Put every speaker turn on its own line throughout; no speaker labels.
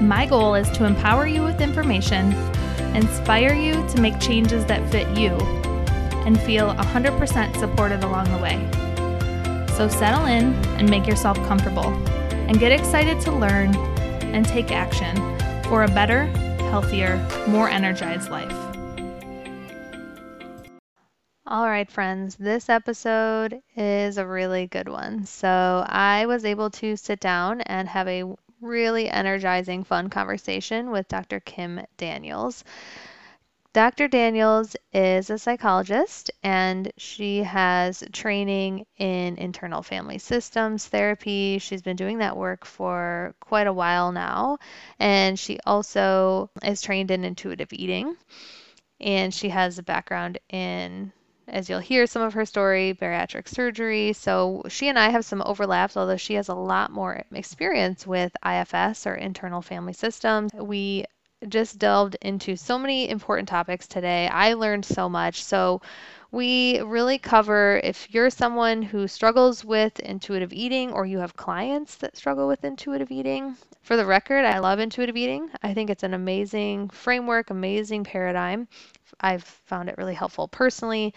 My goal is to empower you with information, inspire you to make changes that fit you, and feel 100% supported along the way. So settle in and make yourself comfortable, and get excited to learn and take action for a better, healthier, more energized life. All right, friends, this episode is a really good one. So, I was able to sit down and have a really energizing, fun conversation with Dr. Kim Daniels. Dr. Daniels is a psychologist and she has training in internal family systems therapy. She's been doing that work for quite a while now. And she also is trained in intuitive eating. And she has a background in as you'll hear some of her story, bariatric surgery. So she and I have some overlaps, although she has a lot more experience with IFS or internal family systems. We just delved into so many important topics today. I learned so much. So we really cover if you're someone who struggles with intuitive eating or you have clients that struggle with intuitive eating. For the record, I love intuitive eating. I think it's an amazing framework, amazing paradigm. I've found it really helpful personally.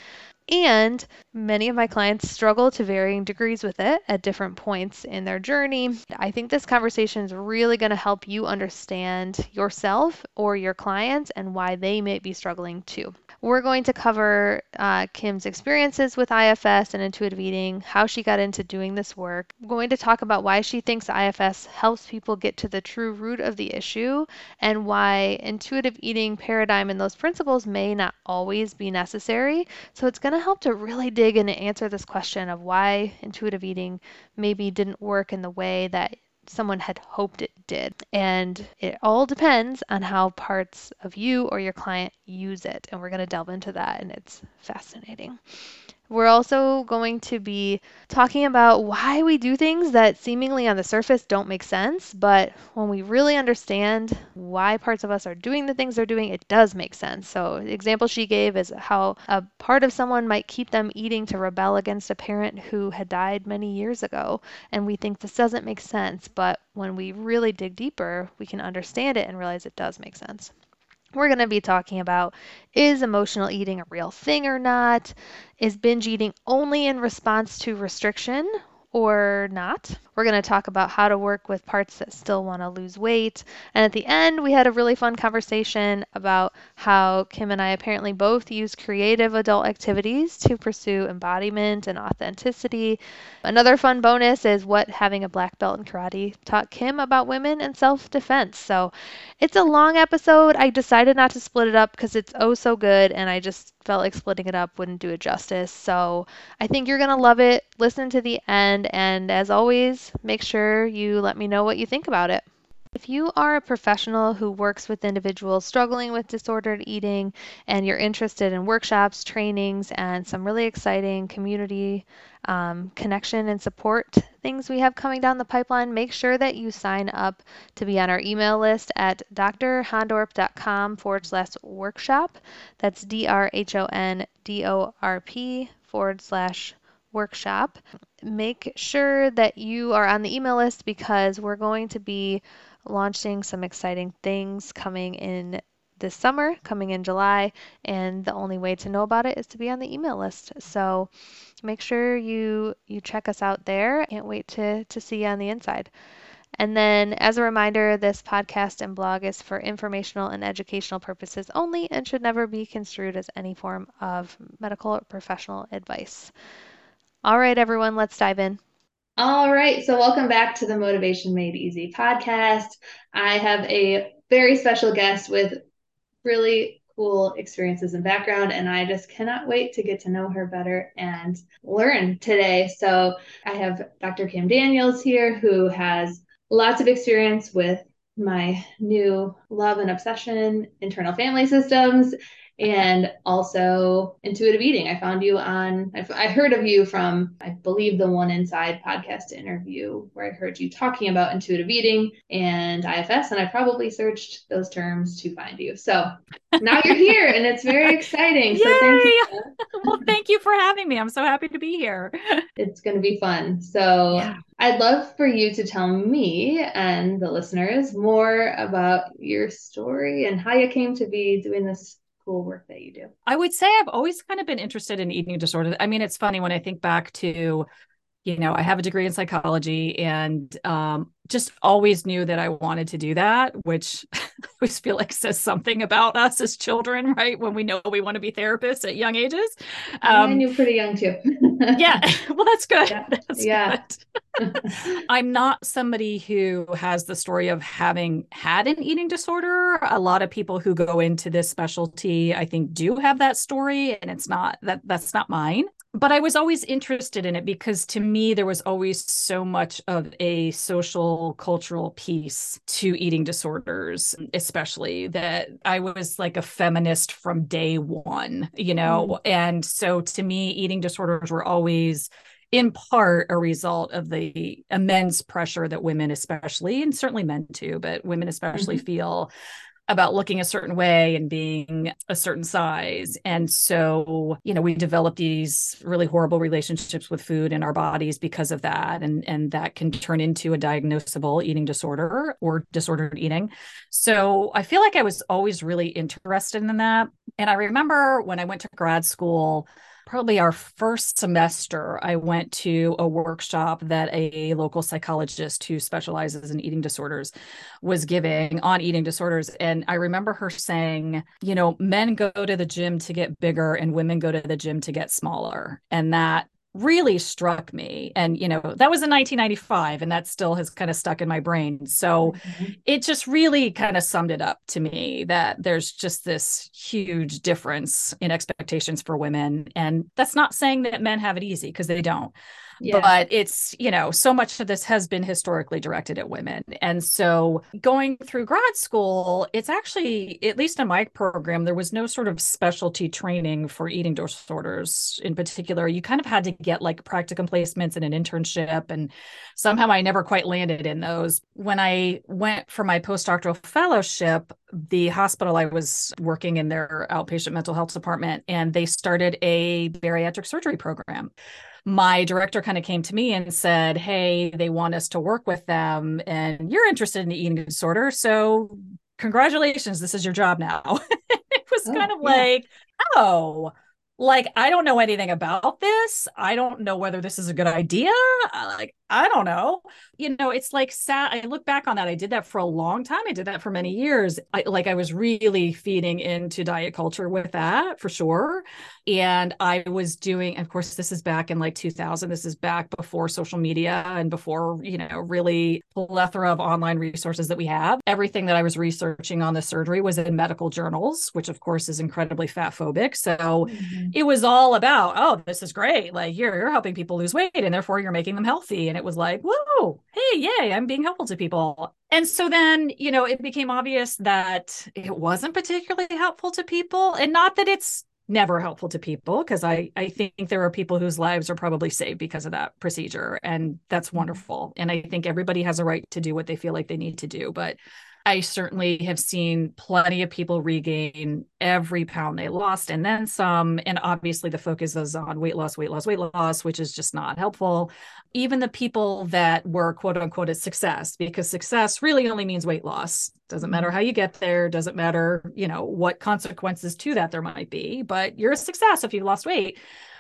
And many of my clients struggle to varying degrees with it at different points in their journey. I think this conversation is really going to help you understand yourself or your clients and why they may be struggling too. We're going to cover uh, Kim's experiences with IFS and intuitive eating, how she got into doing this work. We're going to talk about why she thinks IFS helps people get to the true root of the issue and why intuitive eating paradigm and those principles may not always be necessary. So it's going to help to really dig in and answer this question of why intuitive eating maybe didn't work in the way that someone had hoped it did. And it all depends on how parts of you or your client use it. And we're going to delve into that, and it's fascinating. We're also going to be talking about why we do things that seemingly on the surface don't make sense, but when we really understand why parts of us are doing the things they're doing, it does make sense. So, the example she gave is how a part of someone might keep them eating to rebel against a parent who had died many years ago. And we think this doesn't make sense, but when we really dig deeper, we can understand it and realize it does make sense we're going to be talking about is emotional eating a real thing or not? Is binge eating only in response to restriction or not? We're going to talk about how to work with parts that still want to lose weight. And at the end, we had a really fun conversation about how Kim and I apparently both use creative adult activities to pursue embodiment and authenticity. Another fun bonus is what having a black belt in karate taught Kim about women and self defense. So it's a long episode. I decided not to split it up because it's oh so good, and I just felt like splitting it up wouldn't do it justice. So I think you're going to love it. Listen to the end. And as always, make sure you let me know what you think about it. If you are a professional who works with individuals struggling with disordered eating and you're interested in workshops, trainings, and some really exciting community um, connection and support things we have coming down the pipeline, make sure that you sign up to be on our email list at drhondorp.com forward slash workshop. That's D R H O N D O R P forward slash workshop. Make sure that you are on the email list because we're going to be launching some exciting things coming in this summer, coming in July, and the only way to know about it is to be on the email list. So make sure you you check us out there. I can't wait to to see you on the inside. And then, as a reminder, this podcast and blog is for informational and educational purposes only and should never be construed as any form of medical or professional advice. All right, everyone, let's dive in.
All right, so welcome back to the Motivation Made Easy podcast. I have a very special guest with really cool experiences and background. And I just cannot wait to get to know her better and learn today. So I have Dr. Kim Daniels here, who has lots of experience with my new love and obsession, internal family systems, and also intuitive eating. I found you on, I heard of you from, I believe, the One Inside podcast interview where I heard you talking about intuitive eating and IFS, and I probably searched those terms to find you. So now you're here, and it's very exciting.
So thank you. well, thank you for having me. I'm so happy to be here.
It's going to be fun. So yeah. I'd love for you to tell me and the listeners more about your story and how you came to be doing this cool work that you do?
I would say I've always kind of been interested in eating disorders. I mean, it's funny when I think back to, you know, I have a degree in psychology and um, just always knew that I wanted to do that, which I always feel like says something about us as children, right? When we know we want to be therapists at young ages.
Um, and you're pretty young too.
yeah. Well, that's good. Yeah. That's yeah. Good. I'm not somebody who has the story of having had an eating disorder. A lot of people who go into this specialty, I think, do have that story, and it's not that that's not mine but I was always interested in it because to me, there was always so much of a social, cultural piece to eating disorders, especially that I was like a feminist from day one, you know? Mm. And so to me, eating disorders were always in part a result of the immense pressure that women especially and certainly men too but women especially mm-hmm. feel about looking a certain way and being a certain size. And so, you know, we develop these really horrible relationships with food and our bodies because of that. And, and that can turn into a diagnosable eating disorder or disordered eating. So I feel like I was always really interested in that. And I remember when I went to grad school, probably our first semester, I went to a workshop that a local psychologist who specializes in eating disorders was giving on eating disorders. And I remember her saying, you know, men go to the gym to get bigger and women go to the gym to get smaller. And that really struck me and you know that was in 1995 and that still has kind of stuck in my brain so mm-hmm. it just really kind of summed it up to me that there's just this huge difference in expectations for women and that's not saying that men have it easy because they don't but it's you know so much of this has been historically directed at women. And so going through grad school it's actually at least in my program there was no sort of specialty training for eating disorders in particular. You kind of had to get like practicum placements and an internship and somehow i never quite landed in those. When i went for my postdoctoral fellowship the hospital I was working in their outpatient mental health department, and they started a bariatric surgery program my director kind of came to me and said, Hey, they want us to work with them and you're interested in the eating disorder. So congratulations, this is your job now. it was oh, kind of yeah. like, oh, like I don't know anything about this. I don't know whether this is a good idea. Like I don't know. You know, it's like sad. I look back on that. I did that for a long time. I did that for many years. I like I was really feeding into diet culture with that for sure. And I was doing, of course, this is back in like 2000. This is back before social media and before, you know, really plethora of online resources that we have. Everything that I was researching on the surgery was in medical journals, which of course is incredibly fat phobic. So mm-hmm. it was all about, oh, this is great. Like you're, you're helping people lose weight and therefore you're making them healthy. And it was like, whoa, hey, yay, I'm being helpful to people. And so then, you know, it became obvious that it wasn't particularly helpful to people. And not that it's never helpful to people, because I, I think there are people whose lives are probably saved because of that procedure. And that's mm-hmm. wonderful. And I think everybody has a right to do what they feel like they need to do. But I certainly have seen plenty of people regain every pound they lost and then some. And obviously, the focus is on weight loss, weight loss, weight loss, which is just not helpful. Even the people that were quote unquote a success, because success really only means weight loss. Doesn't matter how you get there, doesn't matter, you know, what consequences to that there might be, but you're a success if you lost weight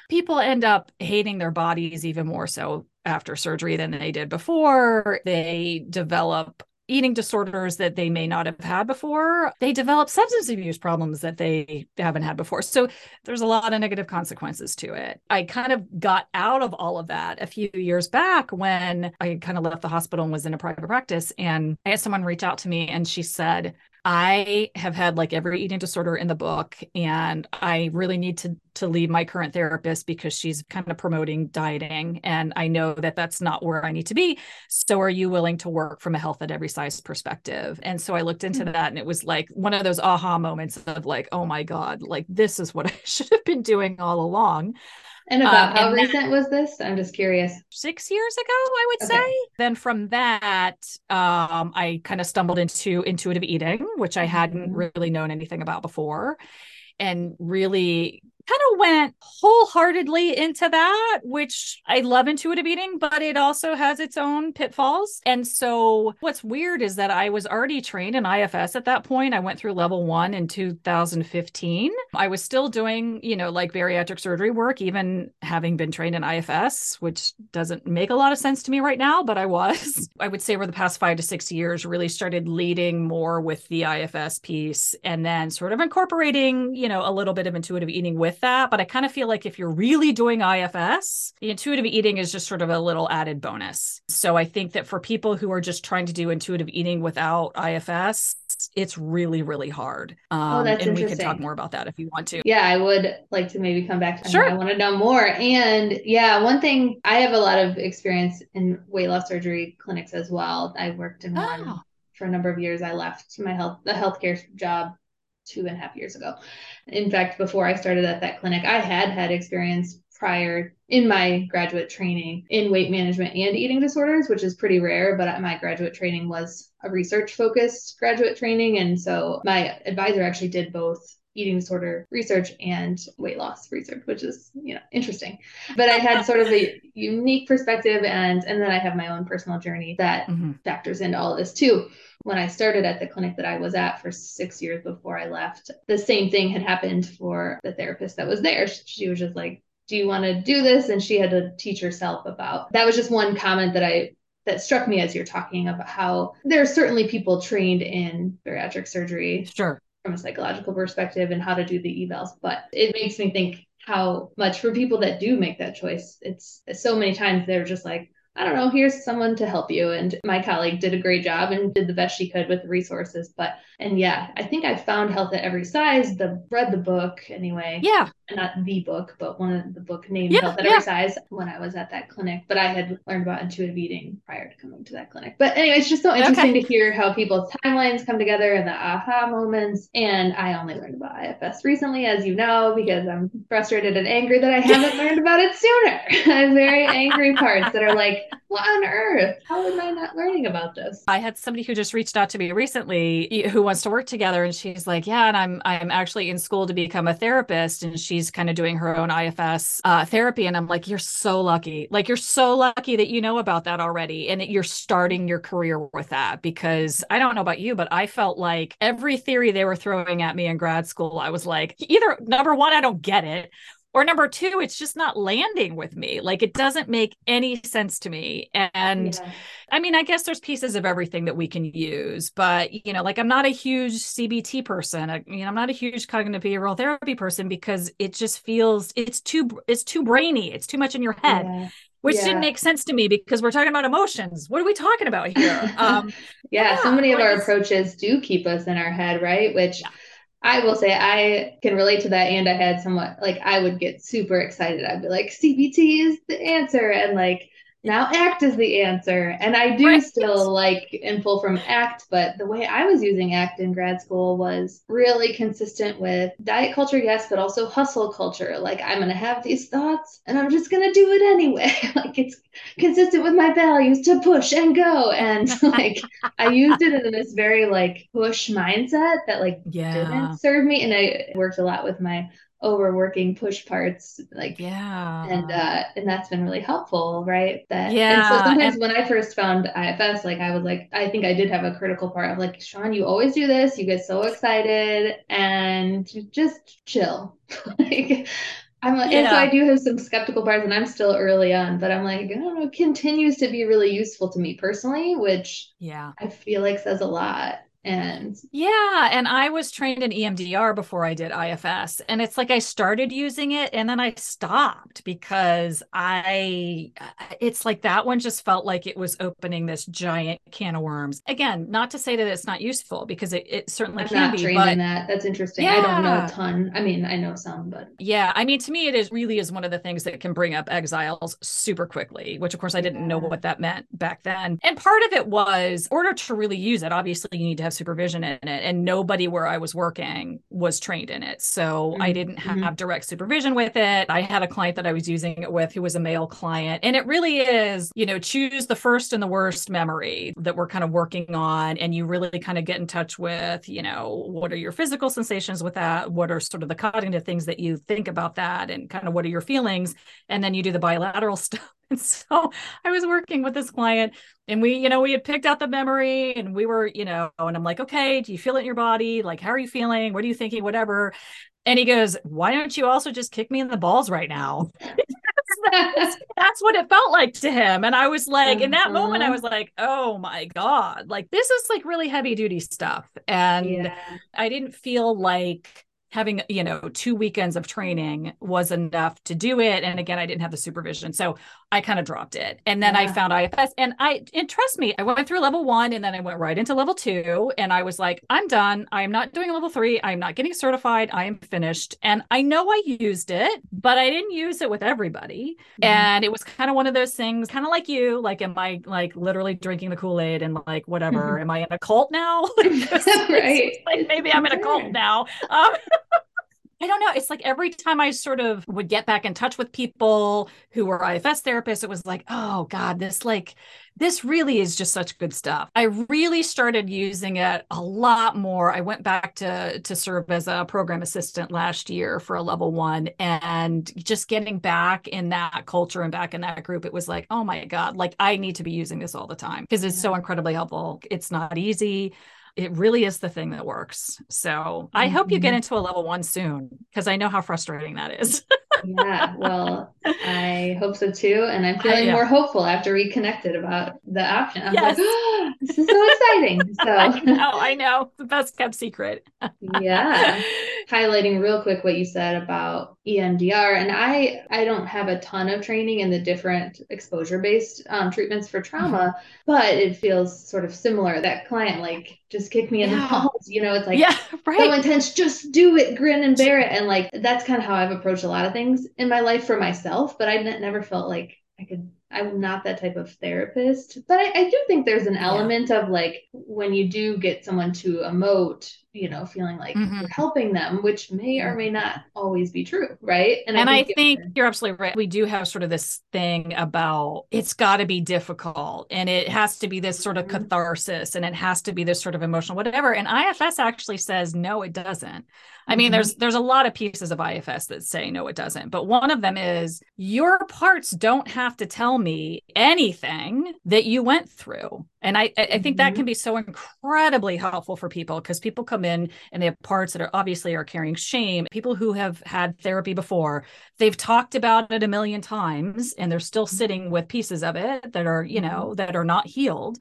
people end up hating their bodies even more so after surgery than they did before. They develop eating disorders that they may not have had before. They develop substance abuse problems that they haven't had before. So there's a lot of negative consequences to it. I kind of got out of all of that a few years back when I kind of left the hospital and was in a private practice. And I had someone reach out to me and she said, I have had like every eating disorder in the book, and I really need to to leave my current therapist because she's kind of promoting dieting, and I know that that's not where I need to be. So, are you willing to work from a health at every size perspective? And so I looked into mm-hmm. that, and it was like one of those aha moments of like, oh my god, like this is what I should have been doing all along.
And about um, how and recent was this? I'm just curious.
Six years ago, I would okay. say. Then from that, um, I kind of stumbled into intuitive eating, which I hadn't mm-hmm. really known anything about before, and really kind of went wholeheartedly into that, which I love intuitive eating, but it also has its own pitfalls. And so what's weird is that I was already trained in IFS at that point. I went through level one in 2015. I was still doing, you know, like bariatric surgery work, even having been trained in IFS, which doesn't make a lot of sense to me right now, but I was. I would say over the past five to six years, really started leading more with the IFS piece and then sort of incorporating, you know, a little bit of intuitive eating with that. But I kind of feel like if you're really doing IFS, the intuitive eating is just sort of a little added bonus. So I think that for people who are just trying to do intuitive eating without IFS, it's really, really hard.
Oh, um, oh, that's
and we can talk more about that if you want to.
Yeah, I would like to maybe come back to
sure.
I want to know more. And yeah, one thing I have a lot of experience in weight loss surgery clinics as well. I worked in one oh. for a number of years. I left my health the healthcare job two and a half years ago. In fact, before I started at that clinic, I had had experience prior in my graduate training in weight management and eating disorders, which is pretty rare. But my graduate training was a research focused graduate training. And so my advisor actually did both eating disorder research and weight loss research which is you know interesting but i had sort of a unique perspective and and then i have my own personal journey that mm-hmm. factors into all of this too when I started at the clinic that I was at for six years before I left, the same thing had happened for the therapist that was there. She was just like, Do you want to do this? And she had to teach herself about that was just one comment that I that struck me as you're talking about how there are certainly people trained in bariatric surgery.
Sure.
From a psychological perspective and how to do the evals. But it makes me think how much for people that do make that choice, it's so many times they're just like, I don't know, here's someone to help you. And my colleague did a great job and did the best she could with the resources. But, and yeah, I think I found Health at Every Size, the read the book anyway.
Yeah.
Not the book, but one of the book named yeah, Health at yeah. Every Size when I was at that clinic. But I had learned about intuitive eating prior to coming to that clinic. But anyway, it's just so interesting okay. to hear how people's timelines come together and the aha moments. And I only learned about IFS recently, as you know, because I'm frustrated and angry that I haven't learned about it sooner. I have very angry parts that are like, what on earth? How am I not learning about this?
I had somebody who just reached out to me recently who wants to work together and she's like, Yeah, and I'm I'm actually in school to become a therapist and she's kind of doing her own IFS uh, therapy. And I'm like, You're so lucky. Like you're so lucky that you know about that already and that you're starting your career with that because I don't know about you, but I felt like every theory they were throwing at me in grad school, I was like, either number one, I don't get it or number two it's just not landing with me like it doesn't make any sense to me and yeah. i mean i guess there's pieces of everything that we can use but you know like i'm not a huge cbt person I, know i'm not a huge cognitive behavioral therapy person because it just feels it's too it's too brainy it's too much in your head yeah which yeah. didn't make sense to me because we're talking about emotions. What are we talking about here? Um,
yeah, so many of our approaches do keep us in our head, right? Which. I will say I can relate to that. And I had somewhat like I would get super excited. I'd be like, CBT is the answer. And like now act is the answer and i do right. still like and pull from act but the way i was using act in grad school was really consistent with diet culture yes but also hustle culture like i'm gonna have these thoughts and i'm just gonna do it anyway like it's consistent with my values to push and go and like i used it in this very like push mindset that like yeah. didn't serve me and i worked a lot with my overworking push parts like
yeah.
and uh and that's been really helpful right? That
yeah
and so sometimes and- when i first found ifs like i was like i think i did have a critical part of like sean you always do this. You get so excited and just chill. Like I'm like, yeah. and so I do have some skeptical parts, and I'm still early on, but I'm like, I don't know, continues to be really useful to me personally, which
yeah,
I feel like says a lot. And
yeah, and I was trained in EMDR before I did IFS. And it's like I started using it and then I stopped because I, it's like that one just felt like it was opening this giant can of worms. Again, not to say that it's not useful because it, it certainly
I'm
can
not
be.
Trained
but
in that. That's interesting. Yeah. I don't know a ton. I mean, I know some, but
yeah, I mean, to me, it is really is one of the things that can bring up exiles super quickly, which of course I didn't yeah. know what that meant back then. And part of it was in order to really use it, obviously you need to have supervision in it and nobody where I was working was trained in it. So mm-hmm. I didn't have mm-hmm. direct supervision with it. I had a client that I was using it with who was a male client. And it really is, you know, choose the first and the worst memory that we're kind of working on. And you really kind of get in touch with, you know, what are your physical sensations with that? What are sort of the cognitive things that you think about that? And kind of what are your feelings? And then you do the bilateral stuff and so I was working with this client and we, you know, we had picked out the memory and we were, you know, and I'm like, okay, do you feel it in your body? Like, how are you feeling? What are you thinking? Whatever. And he goes, why don't you also just kick me in the balls right now? that's, that's, what it felt like to him. And I was like, uh-huh. in that moment, I uh-huh. was like, oh my God, like this is like really heavy duty stuff. And yeah. I didn't feel like having you know two weekends of training was enough to do it. And again i didn't have the supervision so i kind of dropped it. And then yeah. i found ifs and i and trust me i went through level one and then i went right into level two and i was like i'm done. I'm not doing level three. I'm not getting certified. I am finished. And i know i used it but i didn't use it with everybody. Mm-hmm. and it was kind of one of those things kind of like you like am i like literally drinking the kool-aid and like whatever? Mm-hmm. am i in a cult now? Right. like maybe i'm in a cult now. Um, I don't know. It's like every time I sort of would get back in touch with people who were IFS therapists, it was like, oh God, this like this really is just such good stuff. I really started using it a lot more. I went back to to serve as a program assistant last year for a level one and just getting back in that culture and back in that group, it was like, oh my God, like I need to be using this all the time because it's so incredibly helpful. It's not easy it really is the thing that works. So I hope you get mm-hmm. into a level one soon because I know how frustrating that is.
yeah, well, I hope so too. And I'm feeling more hopeful after we connected about the option. I'm yes. like, oh, this is so exciting. So
I know, I know. The best kept secret.
yeah. Highlighting real quick what you said about EMDR. And I I don't have a ton of training in the different exposure-based um, treatments for trauma, mm-hmm. but it feels sort of similar. That client like just kicked me in yeah. the. You know, it's like
yeah, right.
so intense, just do it, grin and bear it. And like that's kind of how I've approached a lot of things in my life for myself, but I n- never felt like I could I'm not that type of therapist, but I, I do think there's an element yeah. of like when you do get someone to emote, you know, feeling like mm-hmm. you're helping them, which may or may not always be true, right?
And, and I think, I think you're absolutely right. We do have sort of this thing about it's got to be difficult and it has to be this sort of mm-hmm. catharsis and it has to be this sort of emotional whatever. And IFS actually says no, it doesn't. I mean, mm-hmm. there's there's a lot of pieces of IFS that say no, it doesn't. But one of them is your parts don't have to tell me anything that you went through. And I, I think that can mm-hmm. be so incredibly helpful for people because people come in and they have parts that are obviously are carrying shame. People who have had therapy before, they've talked about it a million times and they're still mm-hmm. sitting with pieces of it that are, you know, that are not healed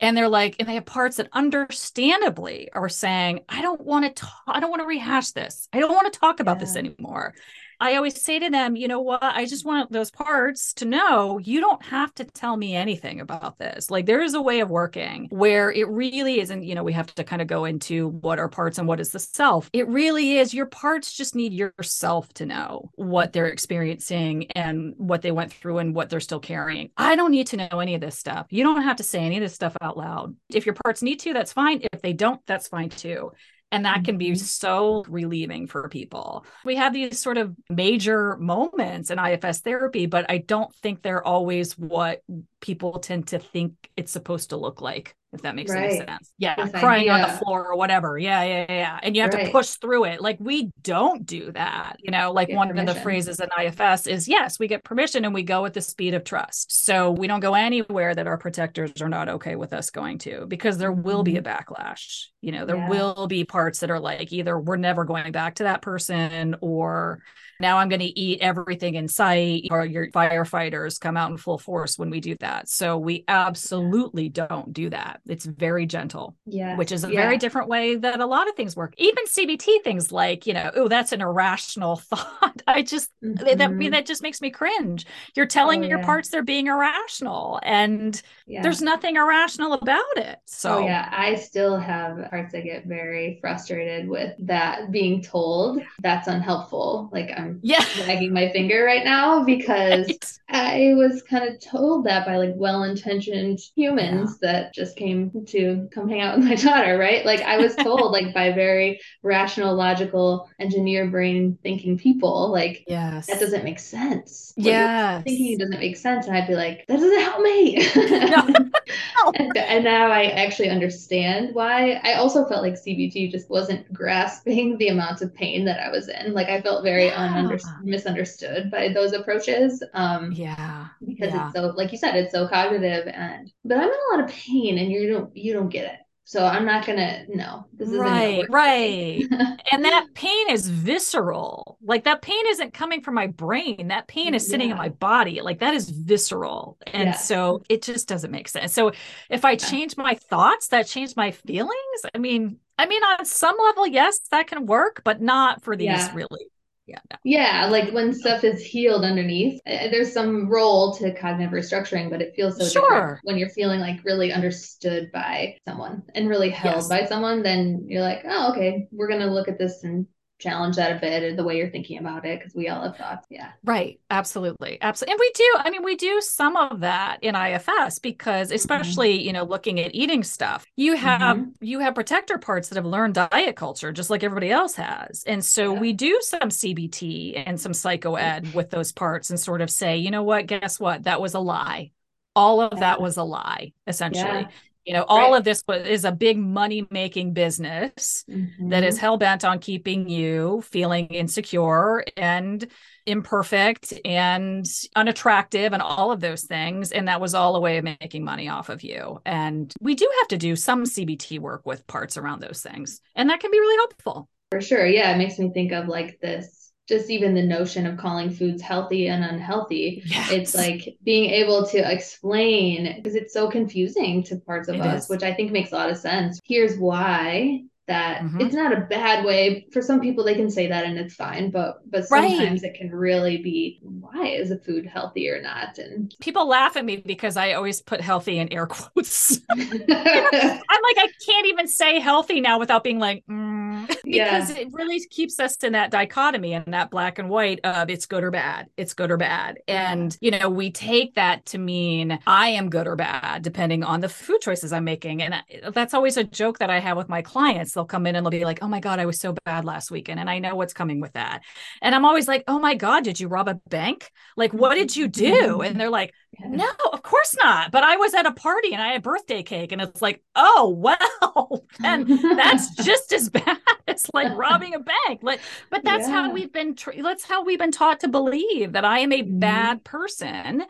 and they're like and they have parts that understandably are saying i don't want to talk i don't want to rehash this i don't want to talk about yeah. this anymore I always say to them, you know what? I just want those parts to know you don't have to tell me anything about this. Like there is a way of working where it really isn't, you know, we have to kind of go into what are parts and what is the self. It really is your parts just need yourself to know what they're experiencing and what they went through and what they're still carrying. I don't need to know any of this stuff. You don't have to say any of this stuff out loud. If your parts need to, that's fine. If they don't, that's fine too. And that can be mm-hmm. so relieving for people. We have these sort of major moments in IFS therapy, but I don't think they're always what people tend to think it's supposed to look like if that makes right. any sense. Yeah, crying on the floor or whatever. Yeah, yeah, yeah. And you have right. to push through it. Like we don't do that. You know, like one permission. of the phrases in IFS is yes, we get permission and we go at the speed of trust. So we don't go anywhere that our protectors are not okay with us going to because there will be a mm-hmm. backlash. You know, there yeah. will be parts that are like either we're never going back to that person or now I'm going to eat everything in sight, or your firefighters come out in full force when we do that. So we absolutely don't do that. It's very gentle,
yeah,
which is a
yeah.
very different way that a lot of things work. Even CBT things like, you know, oh, that's an irrational thought. I just mm-hmm. that mean, that just makes me cringe. You're telling oh, your yeah. parts they're being irrational, and yeah. there's nothing irrational about it. So
oh, yeah, I still have parts that get very frustrated with that being told that's unhelpful. Like I'm
yeah
wagging my finger right now because right. I was kind of told that by like well-intentioned humans yeah. that just came to come hang out with my daughter, right? Like I was told like by very rational, logical, engineer brain thinking people, like
yes.
that doesn't make sense.
Yeah.
Thinking doesn't make sense. And I'd be like, that doesn't help me. no. and, and now I actually understand why. I also felt like CBT just wasn't grasping the amounts of pain that I was in. Like I felt very yeah under- misunderstood by those approaches. Um,
yeah,
because
yeah.
it's so, like you said, it's so cognitive. And but I'm in a lot of pain, and you don't you don't get it. So I'm not gonna no.
This isn't right, right. and that pain is visceral. Like that pain isn't coming from my brain. That pain is sitting yeah. in my body. Like that is visceral. And yeah. so it just doesn't make sense. So if I change my thoughts, that changed my feelings. I mean, I mean, on some level, yes, that can work, but not for these yeah. really
yeah no. yeah like when stuff is healed underneath uh, there's some role to cognitive restructuring but it feels so sure. different when you're feeling like really understood by someone and really held yes. by someone then you're like oh okay we're going to look at this and challenge that a bit or the way you're thinking about it because we all have thoughts yeah
right absolutely absolutely and we do i mean we do some of that in ifs because mm-hmm. especially mm-hmm. you know looking at eating stuff you have mm-hmm. you have protector parts that have learned diet culture just like everybody else has and so yeah. we do some cbt and some psychoed with those parts and sort of say you know what guess what that was a lie all of yeah. that was a lie essentially yeah you know all right. of this is a big money making business mm-hmm. that is mm-hmm. hell bent on keeping you feeling insecure and imperfect and unattractive and all of those things and that was all a way of making money off of you and we do have to do some cbt work with parts around those things and that can be really helpful
for sure yeah it makes me think of like this just even the notion of calling foods healthy and unhealthy yes. it's like being able to explain because it's so confusing to parts of it us is. which i think makes a lot of sense here's why that mm-hmm. it's not a bad way for some people they can say that and it's fine but but sometimes right. it can really be why is a food healthy or not and
people laugh at me because i always put healthy in air quotes i'm like i can't even say healthy now without being like mm. because yeah. it really keeps us in that dichotomy and that black and white of it's good or bad it's good or bad and you know we take that to mean i am good or bad depending on the food choices i'm making and that's always a joke that i have with my clients they'll come in and they'll be like, "Oh my god, I was so bad last weekend," and I know what's coming with that. And I'm always like, "Oh my god, did you rob a bank? Like, what did you mm-hmm. do?" And they're like, "No, of course not. But I was at a party and I had birthday cake." And it's like, "Oh well, and that's just as bad as like robbing a bank." Like, but that's yeah. how we've been. Tra- that's how we've been taught to believe that I am a mm-hmm. bad person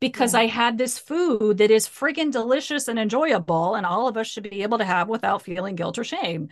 because yeah. I had this food that is friggin' delicious and enjoyable, and all of us should be able to have without feeling guilt or shame.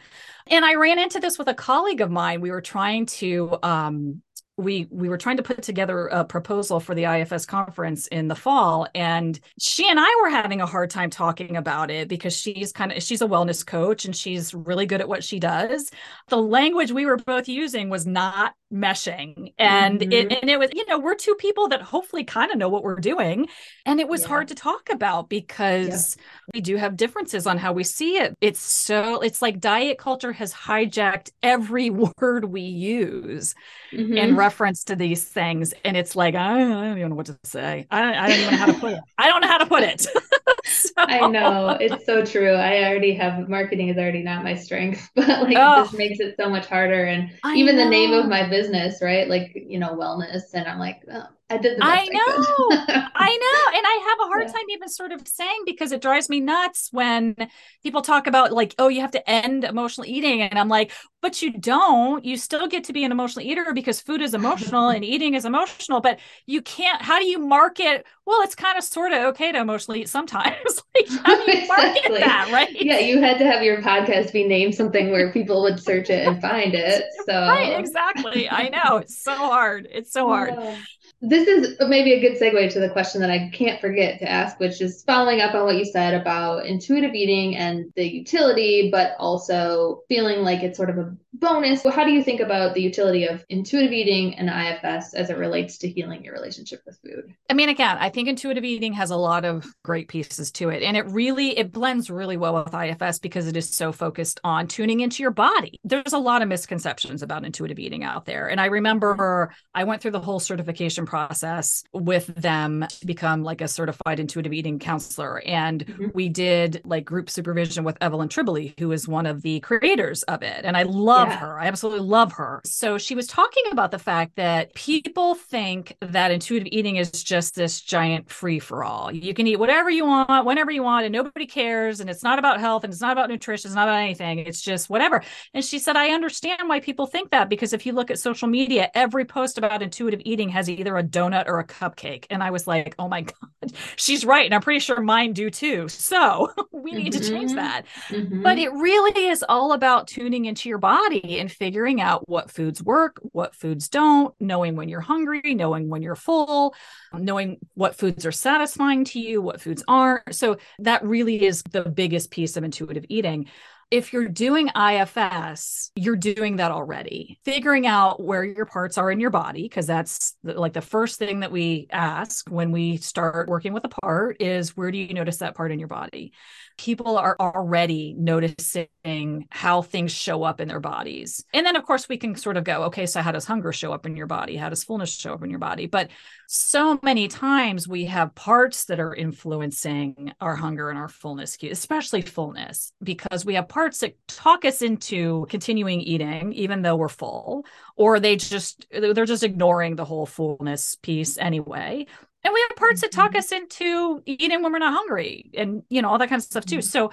And I ran into this with a colleague of mine. We were trying to um, we we were trying to put together a proposal for the IFS conference in the fall and she and I were having a hard time talking about it because she's kind of she's a wellness coach and she's really good at what she does. The language we were both using was not meshing and mm-hmm. it and it was you know we're two people that hopefully kind of know what we're doing and it was yeah. hard to talk about because yeah. we do have differences on how we see it it's so it's like diet culture has hijacked every word we use mm-hmm. in reference to these things and it's like i, I don't even know what to say I, I don't even know how to put it i don't know how to put it
so. i know it's so true i already have marketing is already not my strength but like oh. this makes it so much harder and I even know. the name of my business business, right? Like, you know, wellness. And I'm like, oh, I did the
I know. I, I know. And I have a hard yeah. time even sort of saying because it drives me nuts when people talk about like, oh, you have to end emotional eating. And I'm like, but you don't. You still get to be an emotional eater because food is emotional and eating is emotional. But you can't, how do you market? Well, it's kind of sort of okay to emotionally eat sometimes. like, how do you market exactly. that, right?
Yeah, you had to have your podcast be named something where people would search it and find it. So,
right, exactly. I know. It's so hard. It's so hard. Yeah.
This is maybe a good segue to the question that I can't forget to ask, which is following up on what you said about intuitive eating and the utility, but also feeling like it's sort of a bonus. So how do you think about the utility of intuitive eating and IFS as it relates to healing your relationship with food?
I mean, again, I think intuitive eating has a lot of great pieces to it. And it really, it blends really well with IFS because it is so focused on tuning into your body. There's a lot of misconceptions about intuitive eating out there. And I remember I went through the whole certification process with them to become like a certified intuitive eating counselor. And mm-hmm. we did like group supervision with Evelyn Tribole, who is one of the creators of it. And I love yeah. Her. I absolutely love her. So she was talking about the fact that people think that intuitive eating is just this giant free for all. You can eat whatever you want, whenever you want, and nobody cares. And it's not about health and it's not about nutrition, it's not about anything. It's just whatever. And she said, I understand why people think that because if you look at social media, every post about intuitive eating has either a donut or a cupcake. And I was like, oh my God, she's right. And I'm pretty sure mine do too. So we need mm-hmm. to change mm-hmm. that. Mm-hmm. But it really is all about tuning into your body and figuring out what foods work, what foods don't, knowing when you're hungry, knowing when you're full, knowing what foods are satisfying to you, what foods aren't. So that really is the biggest piece of intuitive eating if you're doing IFS, you're doing that already. Figuring out where your parts are in your body, because that's the, like the first thing that we ask when we start working with a part is where do you notice that part in your body? People are already noticing how things show up in their bodies. And then, of course, we can sort of go, okay, so how does hunger show up in your body? How does fullness show up in your body? But so many times we have parts that are influencing our hunger and our fullness, especially fullness, because we have parts that talk us into continuing eating, even though we're full, or they just, they're just ignoring the whole fullness piece anyway and we have parts that talk mm-hmm. us into eating when we're not hungry and you know all that kind of stuff too mm-hmm. so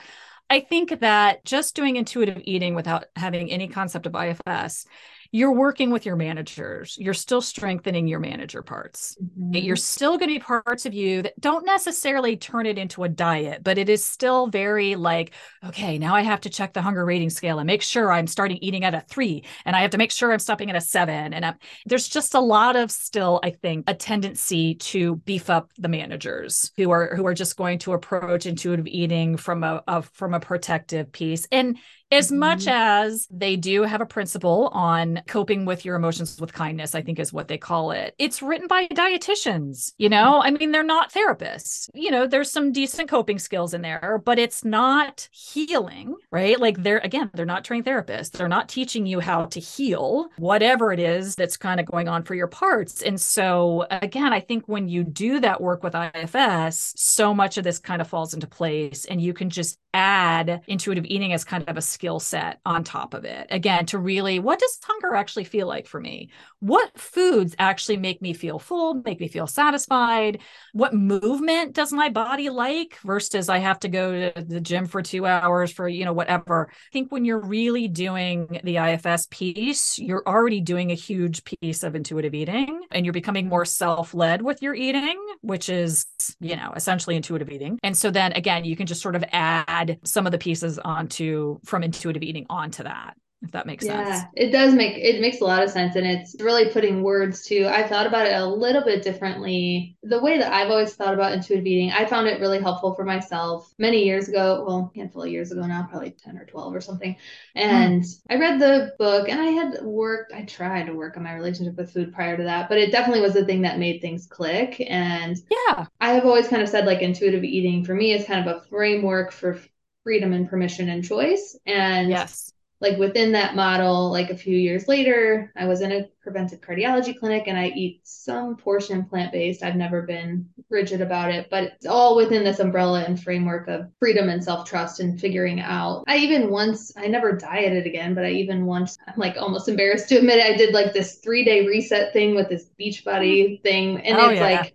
i think that just doing intuitive eating without having any concept of ifs you're working with your managers. You're still strengthening your manager parts. Mm-hmm. You're still going to be parts of you that don't necessarily turn it into a diet, but it is still very like, okay, now I have to check the hunger rating scale and make sure I'm starting eating at a three, and I have to make sure I'm stopping at a seven. And I'm, there's just a lot of still, I think, a tendency to beef up the managers who are who are just going to approach intuitive eating from a, a from a protective piece. And as mm-hmm. much as they do have a principle on coping with your emotions with kindness, I think is what they call it. It's written by dietitians, you know? I mean, they're not therapists. You know, there's some decent coping skills in there, but it's not healing, right? Like they're again, they're not trained therapists. They're not teaching you how to heal whatever it is that's kind of going on for your parts. And so again, I think when you do that work with IFS, so much of this kind of falls into place and you can just add intuitive eating as kind of a skill set on top of it. Again, to really, what does hunger actually feel like for me? What foods actually make me feel full, make me feel satisfied? What movement does my body like versus I have to go to the gym for two hours for, you know, whatever. I think when you're really doing the IFS piece, you're already doing a huge piece of intuitive eating and you're becoming more self led with your eating, which is, you know, essentially intuitive eating. And so then again, you can just sort of add some of the pieces onto from intuitive eating onto that if that makes yeah, sense.
Yeah, it does make it makes a lot of sense and it's really putting words to I thought about it a little bit differently. The way that I've always thought about intuitive eating, I found it really helpful for myself many years ago, well, a handful of years ago now, probably 10 or 12 or something. And mm. I read the book and I had worked, I tried to work on my relationship with food prior to that, but it definitely was the thing that made things click and
yeah.
I have always kind of said like intuitive eating for me is kind of a framework for freedom and permission and choice. And
yes
like within that model, like a few years later, I was in a preventive cardiology clinic and I eat some portion plant based. I've never been rigid about it, but it's all within this umbrella and framework of freedom and self trust and figuring out. I even once, I never dieted again, but I even once, I'm like almost embarrassed to admit it, I did like this three day reset thing with this beach Beachbody thing. And oh, it's yeah. like,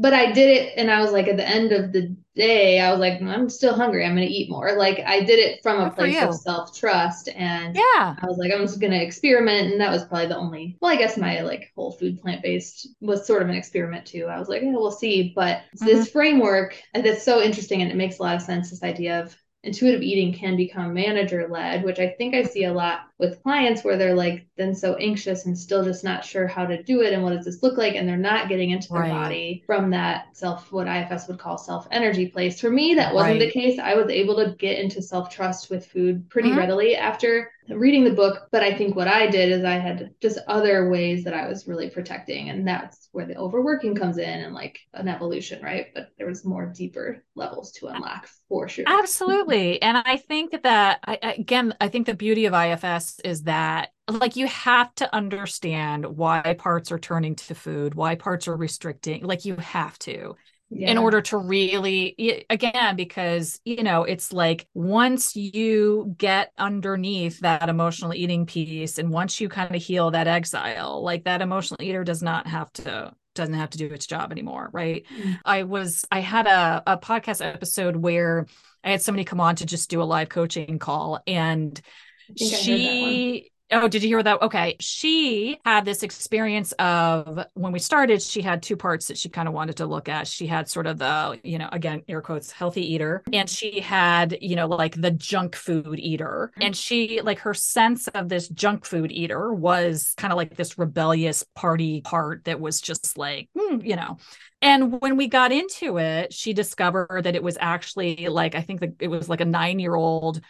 but I did it and I was like at the end of the day, I was like, I'm still hungry. I'm going to eat more. Like I did it from a place of self trust. And
yeah,
I was like, I'm just going to experiment. And that was probably the only, well, I guess my like whole food plant based was sort of an experiment too. I was like, yeah, we'll see. But mm-hmm. this framework that's so interesting and it makes a lot of sense. This idea of intuitive eating can become manager led, which I think I see a lot with clients where they're like then so anxious and still just not sure how to do it and what does this look like and they're not getting into their right. body from that self what IFS would call self energy place. For me that wasn't right. the case. I was able to get into self trust with food pretty mm-hmm. readily after reading the book, but I think what I did is I had just other ways that I was really protecting and that's where the overworking comes in and like an evolution, right? But there was more deeper levels to unlock for sure.
Absolutely. And I think that I, again, I think the beauty of IFS is that like you have to understand why parts are turning to food, why parts are restricting. Like you have to. Yeah. in order to really again because you know it's like once you get underneath that emotional eating piece and once you kind of heal that exile like that emotional eater does not have to doesn't have to do its job anymore right mm-hmm. i was i had a, a podcast episode where i had somebody come on to just do a live coaching call and she Oh, did you hear that? Okay. She had this experience of when we started, she had two parts that she kind of wanted to look at. She had sort of the, you know, again, air quotes, healthy eater. And she had, you know, like the junk food eater. And she, like, her sense of this junk food eater was kind of like this rebellious party part that was just like, hmm, you know. And when we got into it, she discovered that it was actually like, I think that it was like a nine year old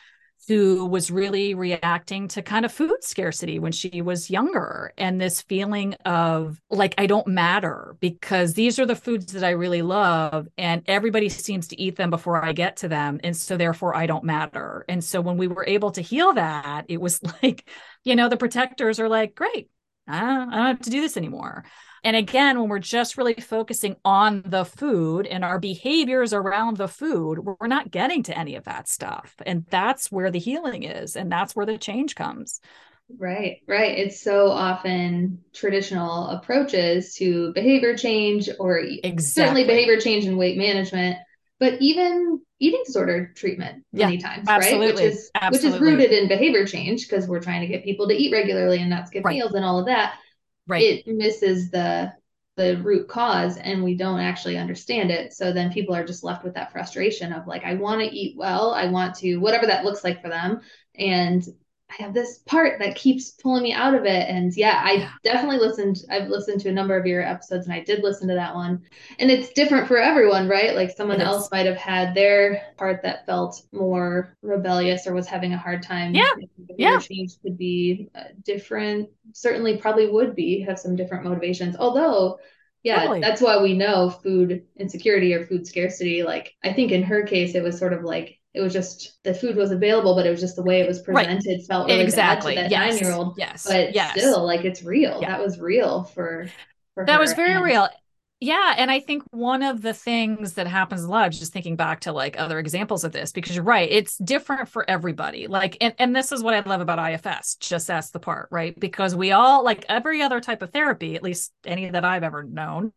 who was really reacting to kind of food scarcity when she was younger and this feeling of like I don't matter because these are the foods that I really love and everybody seems to eat them before I get to them and so therefore I don't matter. And so when we were able to heal that, it was like, you know, the protectors are like, great, I don't, have to do this anymore. And again, when we're just really focusing on the food and our behaviors around the food, we're not getting to any of that stuff. And that's where the healing is. And that's where the change comes.
Right, right. It's so often traditional approaches to behavior change or exactly. certainly behavior change and weight management, but even eating disorder treatment many yeah, times, absolutely. right? Which is absolutely. which is rooted in behavior change because we're trying to get people to eat regularly and not skip right. meals and all of that
right.
it misses the the root cause and we don't actually understand it. So then people are just left with that frustration of like i want to eat well. I want to whatever that looks like for them. And I have this part that keeps pulling me out of it. And yeah, I definitely listened. I've listened to a number of your episodes and I did listen to that one. And it's different for everyone, right? Like someone else might have had their part that felt more rebellious or was having a hard time.
Yeah. Yeah.
Change could be uh, different. Certainly, probably would be have some different motivations. Although, yeah, totally. that's why we know food insecurity or food scarcity. Like, I think in her case, it was sort of like it was just the food was available, but it was just the way it was presented right. felt really exactly. bad to that yes. nine year old.
Yes.
But
yes.
still, like it's real. Yeah. That was real for, for
that was very and, real. Yeah. And I think one of the things that happens a lot, just thinking back to like other examples of this, because you're right, it's different for everybody. Like, and, and this is what I love about IFS, just that's the part, right? Because we all, like every other type of therapy, at least any that I've ever known,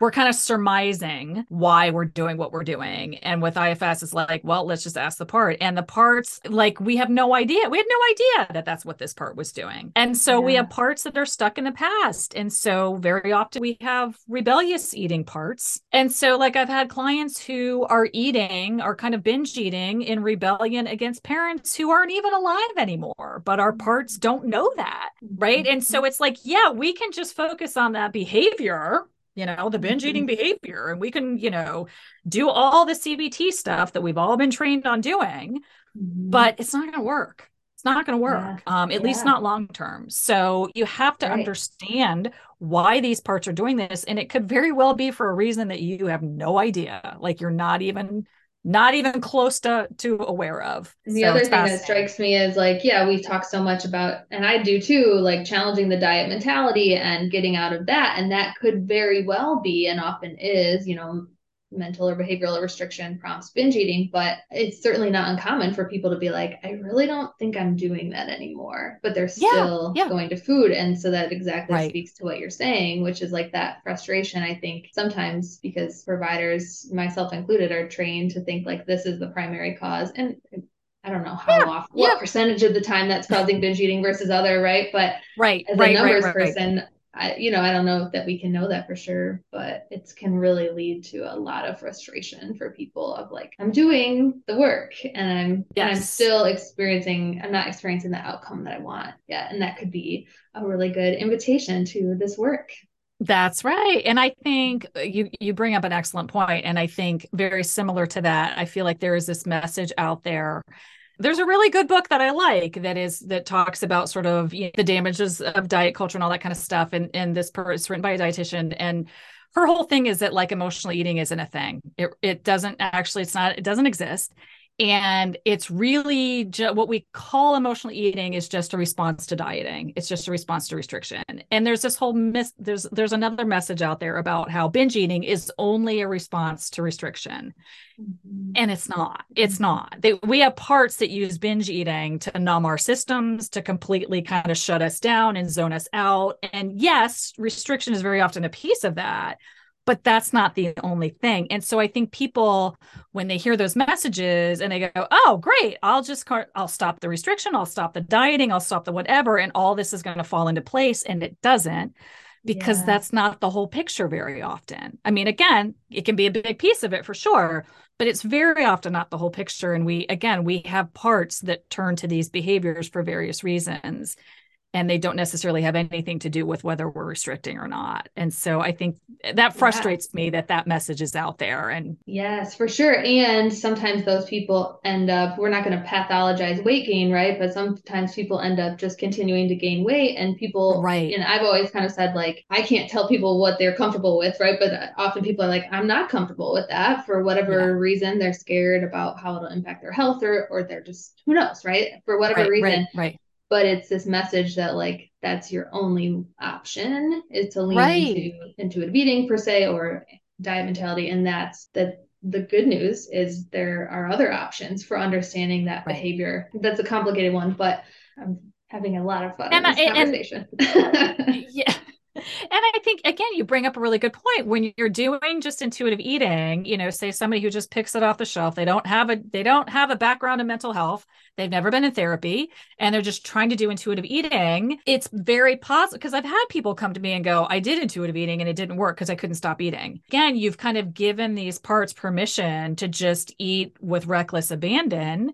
we're kind of surmising why we're doing what we're doing. And with IFS, it's like, well, let's just ask the part. And the parts, like, we have no idea. We had no idea that that's what this part was doing. And so yeah. we have parts that are stuck in the past. And so very often we have rebellious eating parts. And so, like, I've had clients who are eating, are kind of binge eating in rebellion against parents who aren't even alive anymore, but our mm-hmm. parts don't know that. Right. And so mm-hmm. it's like, yeah, we can just focus on that behavior you know, the binge eating mm-hmm. behavior. And we can, you know, do all the CBT stuff that we've all been trained on doing, mm-hmm. but it's not going to work. It's not going to work, yeah. um, at yeah. least not long term. So you have to right. understand why these parts are doing this. And it could very well be for a reason that you have no idea. Like you're not even not even close to to aware of.
And the so other thing that strikes me is like, yeah, we talk so much about, and I do too, like challenging the diet mentality and getting out of that. And that could very well be and often is, you know, mental or behavioral restriction prompts binge eating, but it's certainly not uncommon for people to be like, I really don't think I'm doing that anymore, but they're still yeah, yeah. going to food. And so that exactly right. speaks to what you're saying, which is like that frustration. I think sometimes because providers, myself included, are trained to think like this is the primary cause. And I don't know how yeah, often, what percentage of the time that's causing binge eating versus other, right? But
right,
as
right,
a numbers
right,
person, I, you know, I don't know that we can know that for sure, but it can really lead to a lot of frustration for people of like, I'm doing the work and I'm, yes. and I'm still experiencing, I'm not experiencing the outcome that I want yet. And that could be a really good invitation to this work.
That's right. And I think uh, you you bring up an excellent point and I think very similar to that, I feel like there is this message out there there's a really good book that I like that is that talks about sort of you know, the damages of diet culture and all that kind of stuff. And and this part is written by a dietitian and her whole thing is that like emotional eating isn't a thing. It it doesn't actually it's not it doesn't exist and it's really ju- what we call emotional eating is just a response to dieting. It's just a response to restriction. And there's this whole mis- there's there's another message out there about how binge eating is only a response to restriction. Mm-hmm. and it's not. It's not. They, we have parts that use binge eating to numb our systems to completely kind of shut us down and zone us out. And yes restriction is very often a piece of that but that's not the only thing. And so I think people, when they hear those messages and they go, oh, great, I'll just, I'll stop the restriction, I'll stop the dieting, I'll stop the whatever, and all this is going to fall into place. And it doesn't because yeah. that's not the whole picture very often. I mean, again, it can be a big piece of it for sure, but it's very often not the whole picture. And we, again, we have parts that turn to these behaviors for various reasons and they don't necessarily have anything to do with whether we're restricting or not. And so I think that frustrates yeah. me that that message is out there. And
yes, for sure. And sometimes those people end up, we're not going to pathologize weight gain, right? But sometimes people end up just continuing to gain weight and people,
right.
And I've always kind of said, like, I can't tell people what they're comfortable with, right? But often people are like, I'm not comfortable with that for whatever yeah. reason. They're scared about how it'll impact their health or, or they're just, who knows, right? For whatever
right,
reason.
Right, right
but it's this message that like that's your only option is to lean right. into intuitive eating per se or diet mentality and that's the the good news is there are other options for understanding that right. behavior that's a complicated one but i'm having a lot of fun in this conversation
and, yeah and I think again, you bring up a really good point. When you're doing just intuitive eating, you know, say somebody who just picks it off the shelf, they don't have a they don't have a background in mental health, they've never been in therapy, and they're just trying to do intuitive eating. It's very positive because I've had people come to me and go, I did intuitive eating and it didn't work because I couldn't stop eating. Again, you've kind of given these parts permission to just eat with reckless abandon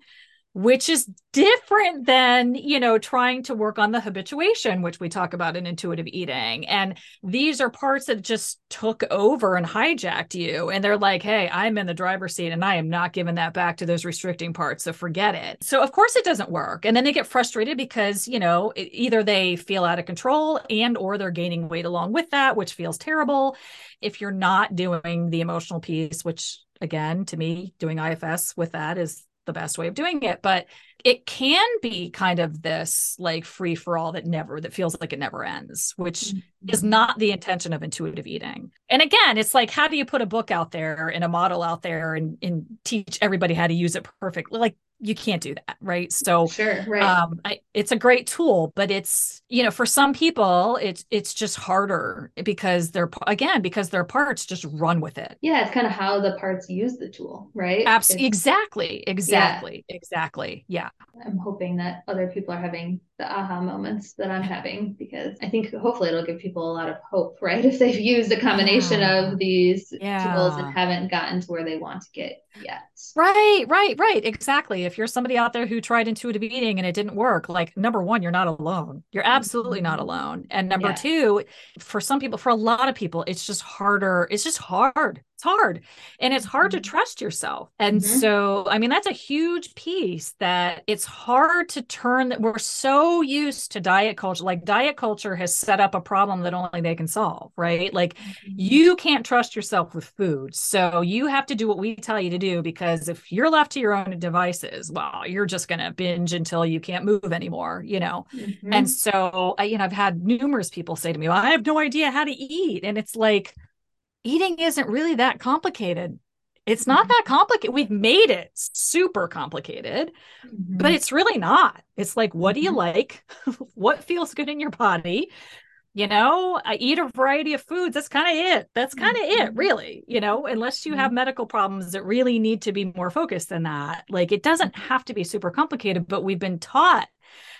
which is different than you know trying to work on the habituation which we talk about in intuitive eating. And these are parts that just took over and hijacked you. And they're like hey i'm in the driver's seat and i am not giving that back to those restricting parts so forget it. So of course it doesn't work. And then they get frustrated because you know either they feel out of control and or they're gaining weight along with that which feels terrible. If you're not doing the emotional piece which again to me doing ifs with that is the best way of doing it but it can be kind of this like free for all that never that feels like it never ends which mm-hmm. is not the intention of intuitive eating and again it's like how do you put a book out there and a model out there and, and teach everybody how to use it perfectly like you can't do that right? So
sure right.
um I, it's a great tool but it's you know for some people it's it's just harder because they're again because their parts just run with it.
Yeah it's kind of how the parts use the tool right?
Absolutely exactly exactly yeah. exactly yeah.
I'm hoping that other people are having the aha moments that I'm having because I think hopefully it'll give people a lot of hope, right? If they've used a combination yeah. of these yeah. tools and haven't gotten to where they want to get yet.
Right, right, right. Exactly. If you're somebody out there who tried intuitive eating and it didn't work, like number one, you're not alone. You're absolutely not alone. And number yeah. two, for some people, for a lot of people, it's just harder. It's just hard it's hard and it's hard to mm-hmm. trust yourself and mm-hmm. so i mean that's a huge piece that it's hard to turn that we're so used to diet culture like diet culture has set up a problem that only they can solve right like mm-hmm. you can't trust yourself with food so you have to do what we tell you to do because if you're left to your own devices well you're just going to binge until you can't move anymore you know mm-hmm. and so I, you know i've had numerous people say to me well, i have no idea how to eat and it's like eating isn't really that complicated. It's not mm-hmm. that complicated. We've made it super complicated, mm-hmm. but it's really not. It's like, what do you mm-hmm. like? what feels good in your body? You know, I eat a variety of foods. That's kind of it. That's kind of it, mm-hmm. really. You know, unless you have medical problems that really need to be more focused than that. Like, it doesn't have to be super complicated, but we've been taught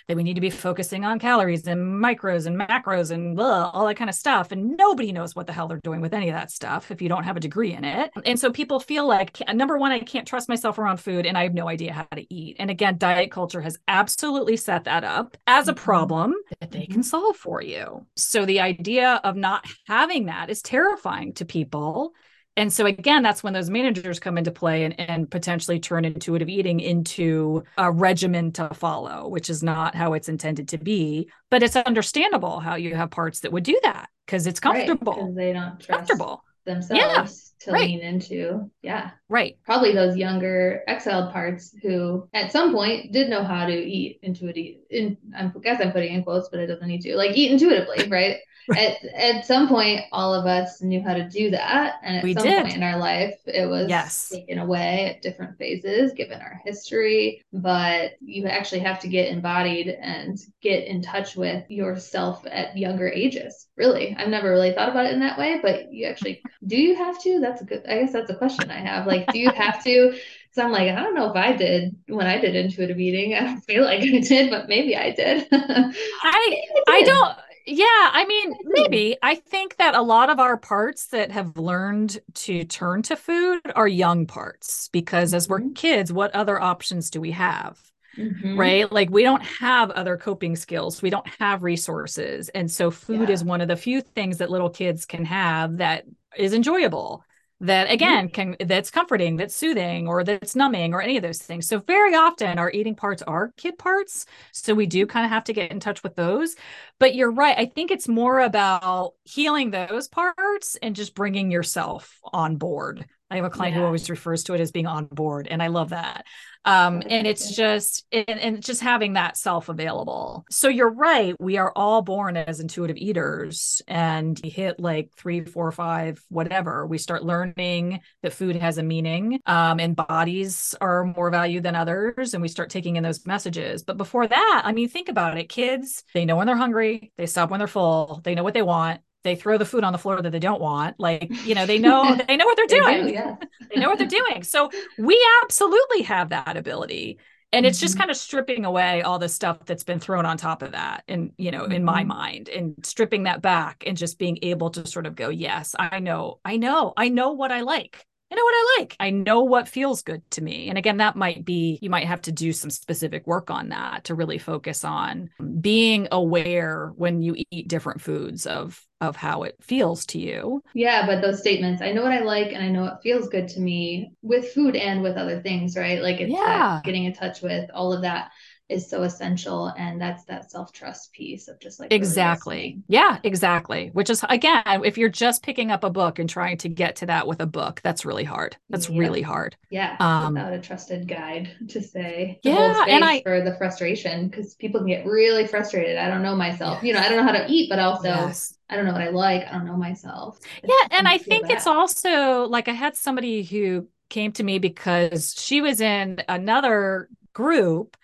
that we need to be focusing on calories and micros and macros and blah, all that kind of stuff. And nobody knows what the hell they're doing with any of that stuff if you don't have a degree in it. And so people feel like, number one, I can't trust myself around food and I have no idea how to eat. And again, diet culture has absolutely set that up as a mm-hmm. problem that they can mm-hmm. solve for you. So the idea of not having that is terrifying to people and so again that's when those managers come into play and, and potentially turn intuitive eating into a regimen to follow which is not how it's intended to be. But it's understandable how you have parts that would do that because it's comfortable.
right, they don't trust comfortable. Themselves. yeah, to right. lean into yeah
right
probably those younger exiled parts who at some point did know how to eat intuitively. in i guess i'm putting in quotes but it doesn't need to like eat intuitively right at, at some point, all of us knew how to do that. And at we some did. point in our life, it was yes. taken away at different phases given our history. But you actually have to get embodied and get in touch with yourself at younger ages. Really. I've never really thought about it in that way, but you actually do you have to? That's a good, I guess that's a question I have. Like, do you have to? So I'm like, I don't know if I did when I did intuitive eating. I don't feel like I did, but maybe I did.
I I, I don't yeah, I mean, maybe. I think that a lot of our parts that have learned to turn to food are young parts because as we're mm-hmm. kids, what other options do we have? Mm-hmm. Right? Like we don't have other coping skills. We don't have resources. And so food yeah. is one of the few things that little kids can have that is enjoyable that again mm. can that's comforting that's soothing or that's numbing or any of those things. So very often our eating parts are kid parts so we do kind of have to get in touch with those. But you're right i think it's more about healing those parts and just bringing yourself on board I have a client yeah. who always refers to it as being on board, and I love that. Um, and it's just and, and just having that self available. So you're right. We are all born as intuitive eaters, and we hit like three, four, five, whatever. We start learning that food has a meaning, um, and bodies are more valued than others, and we start taking in those messages. But before that, I mean, think about it. Kids, they know when they're hungry, they stop when they're full, they know what they want they throw the food on the floor that they don't want like you know they know they know what they're doing they, do, yeah. they know what they're doing so we absolutely have that ability and it's just mm-hmm. kind of stripping away all the stuff that's been thrown on top of that and you know in my mm-hmm. mind and stripping that back and just being able to sort of go yes i know i know i know what i like I know what I like. I know what feels good to me. And again, that might be, you might have to do some specific work on that to really focus on being aware when you eat different foods of of how it feels to you.
Yeah, but those statements, I know what I like and I know it feels good to me with food and with other things, right? Like it's yeah. getting in touch with all of that is so essential and that's that self-trust piece of just like
exactly really yeah exactly which is again if you're just picking up a book and trying to get to that with a book that's really hard that's yeah. really hard
yeah um, without a trusted guide to say yeah and I for the frustration because people can get really frustrated I don't know myself yes. you know I don't know how to eat but also yes. I don't know what I like I don't know myself
yeah and I think that. it's also like I had somebody who came to me because she was in another group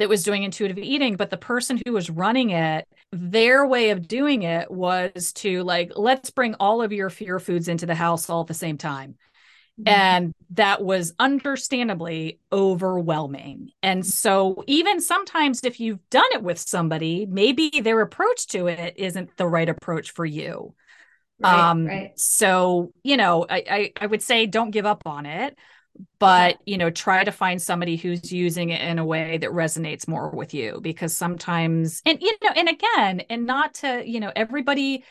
that was doing intuitive eating, but the person who was running it, their way of doing it was to like, let's bring all of your fear foods into the house all at the same time. Mm-hmm. And that was understandably overwhelming. And so, even sometimes, if you've done it with somebody, maybe their approach to it isn't the right approach for you. Right, um, right. So, you know, I, I, I would say don't give up on it but you know try to find somebody who's using it in a way that resonates more with you because sometimes and you know and again and not to you know everybody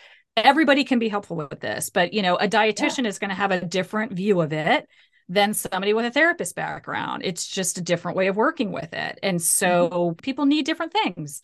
everybody can be helpful with this, but you know, a dietitian yeah. is going to have a different view of it than somebody with a therapist background. It's just a different way of working with it. And so mm-hmm. people need different things.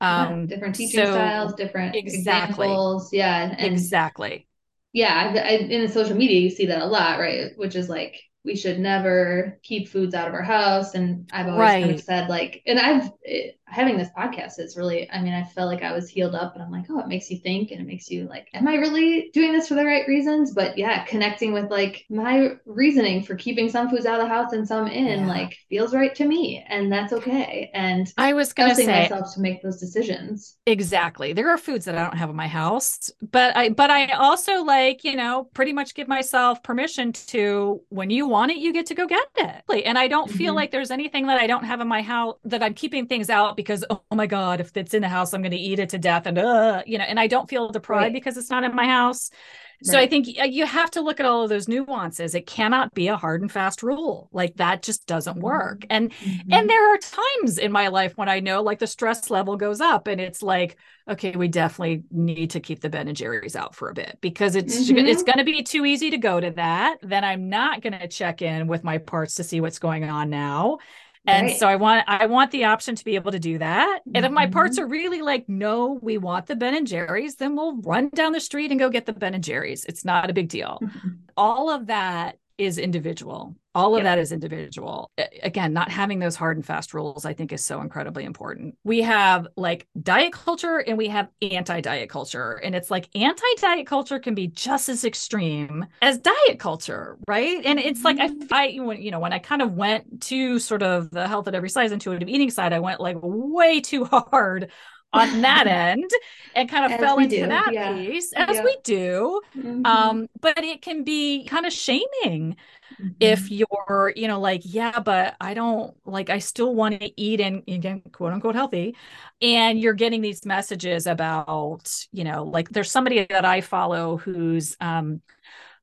Um, yeah, different teaching so, styles, different exactly. examples. Yeah.
And,
exactly. Yeah. I, I, in social media, you see that a lot, right? Which is like, we should never keep foods out of our house. And I've always right. kind of said like, and I've it, having this podcast is really, I mean, I felt like I was healed up and I'm like, oh, it makes you think and it makes you like, am I really doing this for the right reasons? But yeah, connecting with like my reasoning for keeping some foods out of the house and some in yeah. like feels right to me. And that's okay. And
I was going to say
myself to make those decisions.
Exactly. There are foods that I don't have in my house, but I, but I also like, you know, pretty much give myself permission to when you want it, you get to go get it. And I don't feel mm-hmm. like there's anything that I don't have in my house that I'm keeping things out because oh my god if it's in the house i'm going to eat it to death and uh you know and i don't feel deprived right. because it's not in my house so right. i think you have to look at all of those nuances it cannot be a hard and fast rule like that just doesn't work mm-hmm. and mm-hmm. and there are times in my life when i know like the stress level goes up and it's like okay we definitely need to keep the ben and jerry's out for a bit because it's mm-hmm. it's going to be too easy to go to that then i'm not going to check in with my parts to see what's going on now and right. so I want I want the option to be able to do that. And if my parts mm-hmm. are really like, no, we want the Ben and Jerry's, then we'll run down the street and go get the Ben and Jerry's. It's not a big deal. Mm-hmm. All of that is individual all of yep. that is individual again not having those hard and fast rules i think is so incredibly important we have like diet culture and we have anti-diet culture and it's like anti-diet culture can be just as extreme as diet culture right and it's like i, mm-hmm. I you know when i kind of went to sort of the health at every size intuitive eating side i went like way too hard on that end and kind of as fell into do. that yeah. piece as yeah. we do mm-hmm. um, but it can be kind of shaming mm-hmm. if you're you know like yeah but i don't like i still want to eat and again quote unquote healthy and you're getting these messages about you know like there's somebody that i follow who's um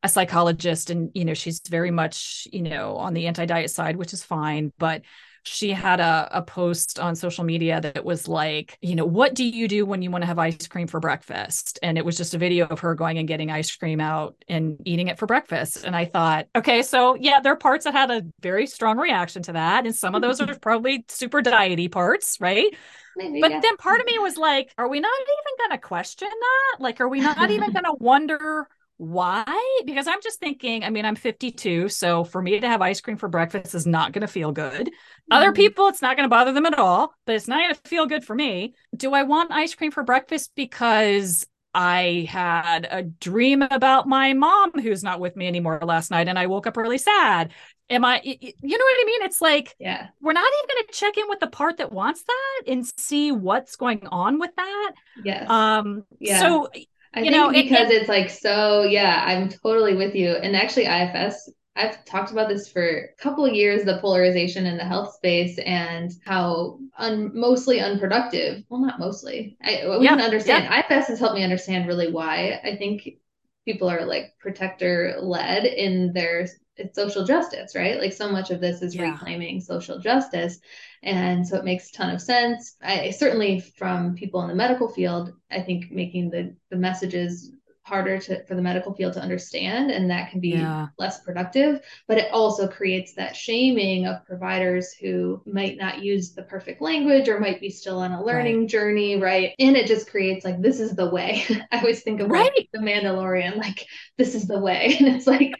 a psychologist and you know she's very much you know on the anti-diet side which is fine but she had a, a post on social media that was like, you know, what do you do when you want to have ice cream for breakfast? And it was just a video of her going and getting ice cream out and eating it for breakfast. And I thought, okay, so yeah, there are parts that had a very strong reaction to that. And some of those are probably super diety parts, right? Maybe, but yeah. then part of me was like, are we not even going to question that? Like, are we not even going to wonder why? Because I'm just thinking, I mean, I'm 52. So for me to have ice cream for breakfast is not going to feel good. Mm-hmm. Other people, it's not going to bother them at all, but it's not going to feel good for me. Do I want ice cream for breakfast because I had a dream about my mom who's not with me anymore last night and I woke up really sad? Am I, you know what I mean? It's like,
yeah,
we're not even going to check in with the part that wants that and see what's going on with that.
Yes.
Um, yeah. So
I you think know, because it, it, it's like so, yeah, I'm totally with you. And actually, IFS, I've talked about this for a couple of years the polarization in the health space and how un, mostly unproductive. Well, not mostly. I, we yeah, can understand. Yeah. IFS has helped me understand really why I think people are like protector led in their it's social justice, right? Like so much of this is yeah. reclaiming social justice. And so it makes a ton of sense. I certainly from people in the medical field, I think making the the messages harder to for the medical field to understand and that can be yeah. less productive but it also creates that shaming of providers who might not use the perfect language or might be still on a learning right. journey right and it just creates like this is the way i always think of right. like the mandalorian like this is the way and it's like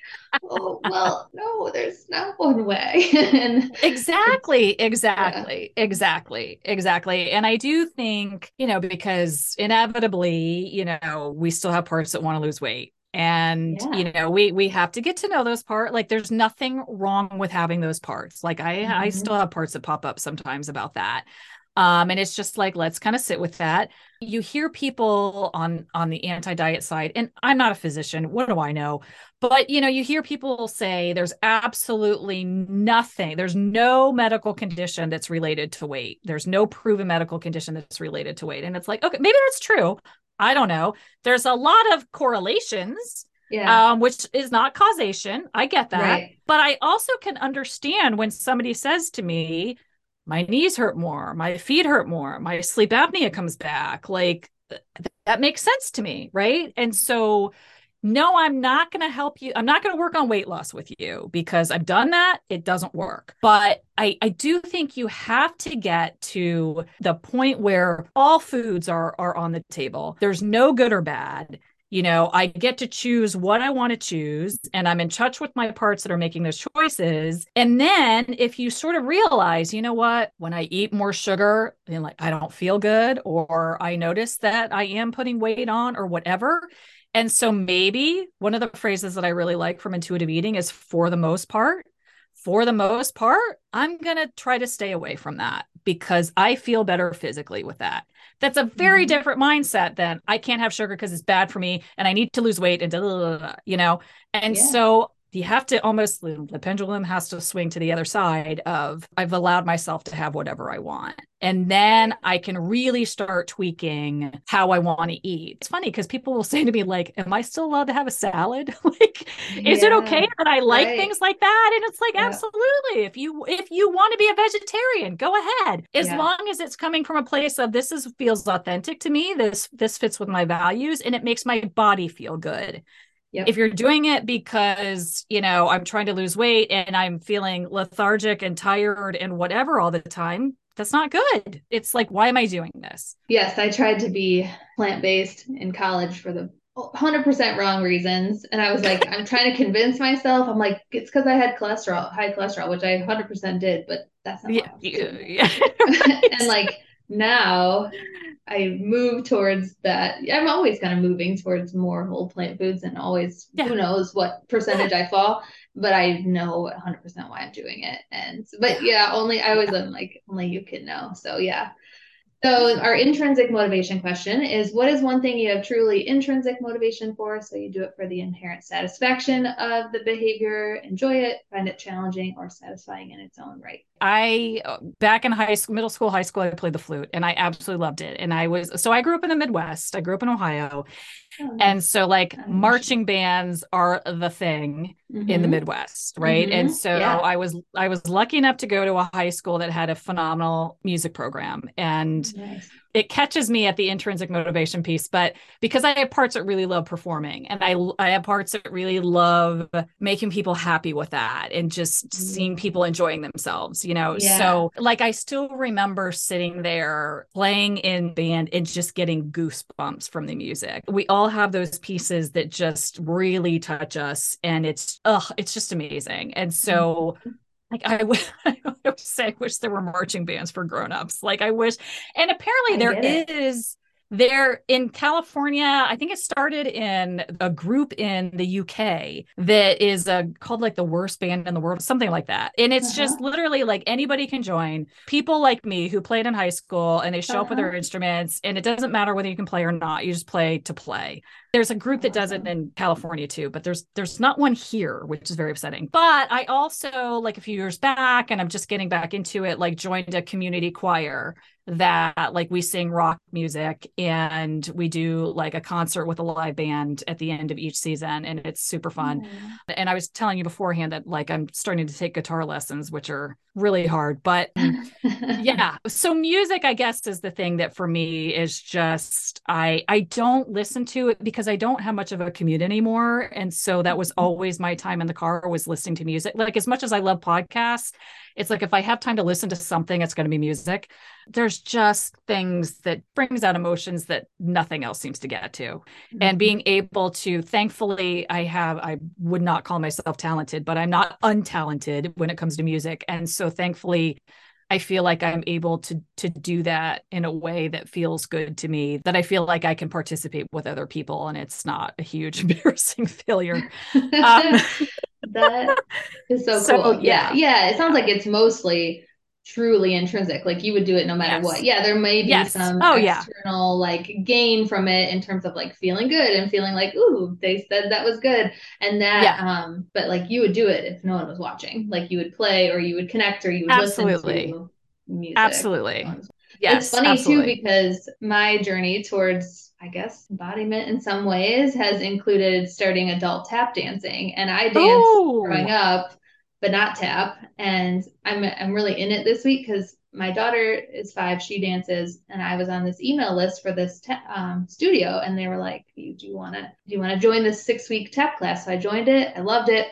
oh well no there's not one way and
exactly exactly yeah. exactly exactly and i do think you know because inevitably you know we still have parts that want to lose weight. And yeah. you know we we have to get to know those parts like there's nothing wrong with having those parts. Like i mm-hmm. i still have parts that pop up sometimes about that. Um and it's just like let's kind of sit with that. You hear people on on the anti-diet side and i'm not a physician what do i know? But you know you hear people say there's absolutely nothing there's no medical condition that's related to weight. There's no proven medical condition that's related to weight. And it's like okay maybe that's true I don't know. There's a lot of correlations.
Yeah.
Um, which is not causation. I get that. Right. But I also can understand when somebody says to me, my knees hurt more, my feet hurt more, my sleep apnea comes back. Like that makes sense to me. Right. And so, no, I'm not going to help you. I'm not going to work on weight loss with you because I've done that. It doesn't work. But I, I do think you have to get to the point where all foods are, are on the table. There's no good or bad you know i get to choose what i want to choose and i'm in touch with my parts that are making those choices and then if you sort of realize you know what when i eat more sugar then like i don't feel good or i notice that i am putting weight on or whatever and so maybe one of the phrases that i really like from intuitive eating is for the most part for the most part i'm going to try to stay away from that because i feel better physically with that that's a very mm-hmm. different mindset than I can't have sugar because it's bad for me and I need to lose weight and da, da, da, you know. And yeah. so you have to almost the pendulum has to swing to the other side of I've allowed myself to have whatever I want. And then I can really start tweaking how I want to eat. It's funny because people will say to me, like, Am I still allowed to have a salad? like, is it okay that I like right. things like that? And it's like, yeah. absolutely. If you if you want to be a vegetarian, go ahead. As yeah. long as it's coming from a place of this is feels authentic to me, this this fits with my values and it makes my body feel good. Yep. If you're doing it because, you know, I'm trying to lose weight and I'm feeling lethargic and tired and whatever all the time, that's not good. It's like, why am I doing this?
Yes, I tried to be plant based in college for the 100% wrong reasons. And I was like, I'm trying to convince myself. I'm like, it's because I had cholesterol, high cholesterol, which I 100% did, but that's not yeah, yeah. and like now I move towards that. I'm always kind of moving towards more whole plant foods and always yeah. who knows what percentage. I fall, but I know 100% why I'm doing it. And but yeah, only I was yeah. like only you can know. So yeah. So our intrinsic motivation question is what is one thing you have truly intrinsic motivation for? So you do it for the inherent satisfaction of the behavior, enjoy it, find it challenging or satisfying in its own right.
I back in high school, middle school, high school, I played the flute and I absolutely loved it. And I was so I grew up in the Midwest. I grew up in Ohio. Oh, and so like oh, marching bands are the thing mm-hmm. in the mm-hmm. Midwest, right? Mm-hmm. And so yeah. I was I was lucky enough to go to a high school that had a phenomenal music program. And nice it catches me at the intrinsic motivation piece but because i have parts that really love performing and i i have parts that really love making people happy with that and just seeing people enjoying themselves you know? Yeah. so like i still remember sitting there playing in band and just getting goosebumps from the music. We all have those pieces that just really touch us and it's oh it's just amazing. And so mm-hmm like I, w- I would say I wish there were marching bands for grown-ups. Like I wish, and apparently I there is there in California, I think it started in a group in the UK that is a, called like the worst band in the world, something like that. And it's uh-huh. just literally like anybody can join. People like me who played in high school and they show uh-huh. up with their uh-huh. instruments, and it doesn't matter whether you can play or not. You just play to play. There's a group that does it in California too, but there's there's not one here, which is very upsetting. But I also like a few years back, and I'm just getting back into it, like joined a community choir that like we sing rock music and we do like a concert with a live band at the end of each season and it's super fun. Mm. And I was telling you beforehand that like I'm starting to take guitar lessons which are really hard, but yeah. So music I guess is the thing that for me is just I I don't listen to it because I don't have much of a commute anymore and so that was mm-hmm. always my time in the car was listening to music. Like as much as I love podcasts, it's like if I have time to listen to something, it's going to be music. There's just things that brings out emotions that nothing else seems to get to. Mm-hmm. And being able to, thankfully, I have, I would not call myself talented, but I'm not untalented when it comes to music. And so thankfully, I feel like I'm able to to do that in a way that feels good to me, that I feel like I can participate with other people and it's not a huge embarrassing failure. Um,
that is so, so cool. Yeah. yeah. It sounds like it's mostly truly intrinsic. Like you would do it no matter yes. what. Yeah, there may be yes. some oh, external yeah. like gain from it in terms of like feeling good and feeling like, ooh, they said that was good. And that yeah. um, but like you would do it if no one was watching. Like you would play or you would connect or you would Absolutely. listen to music.
Absolutely.
Yes. It's funny absolutely. too because my journey towards I guess embodiment in some ways has included starting adult tap dancing. And I danced oh. growing up, but not tap. And I'm I'm really in it this week because my daughter is five, she dances, and I was on this email list for this te- um, studio, and they were like, "Do you want to do you want to join this six week tap class?" So I joined it. I loved it,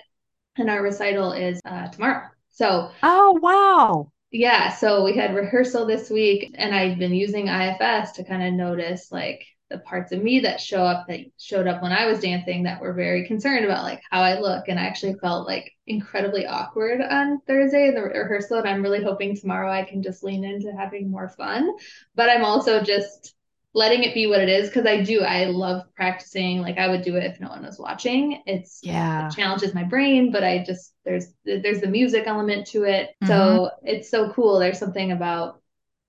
and our recital is uh, tomorrow. So
oh wow,
yeah. So we had rehearsal this week, and I've been using IFS to kind of notice like the parts of me that show up that showed up when I was dancing that were very concerned about like how I look. And I actually felt like incredibly awkward on Thursday in the rehearsal. And I'm really hoping tomorrow I can just lean into having more fun. But I'm also just letting it be what it is because I do. I love practicing. Like I would do it if no one was watching. It's
yeah,
it challenges my brain, but I just there's there's the music element to it. Mm-hmm. So it's so cool. There's something about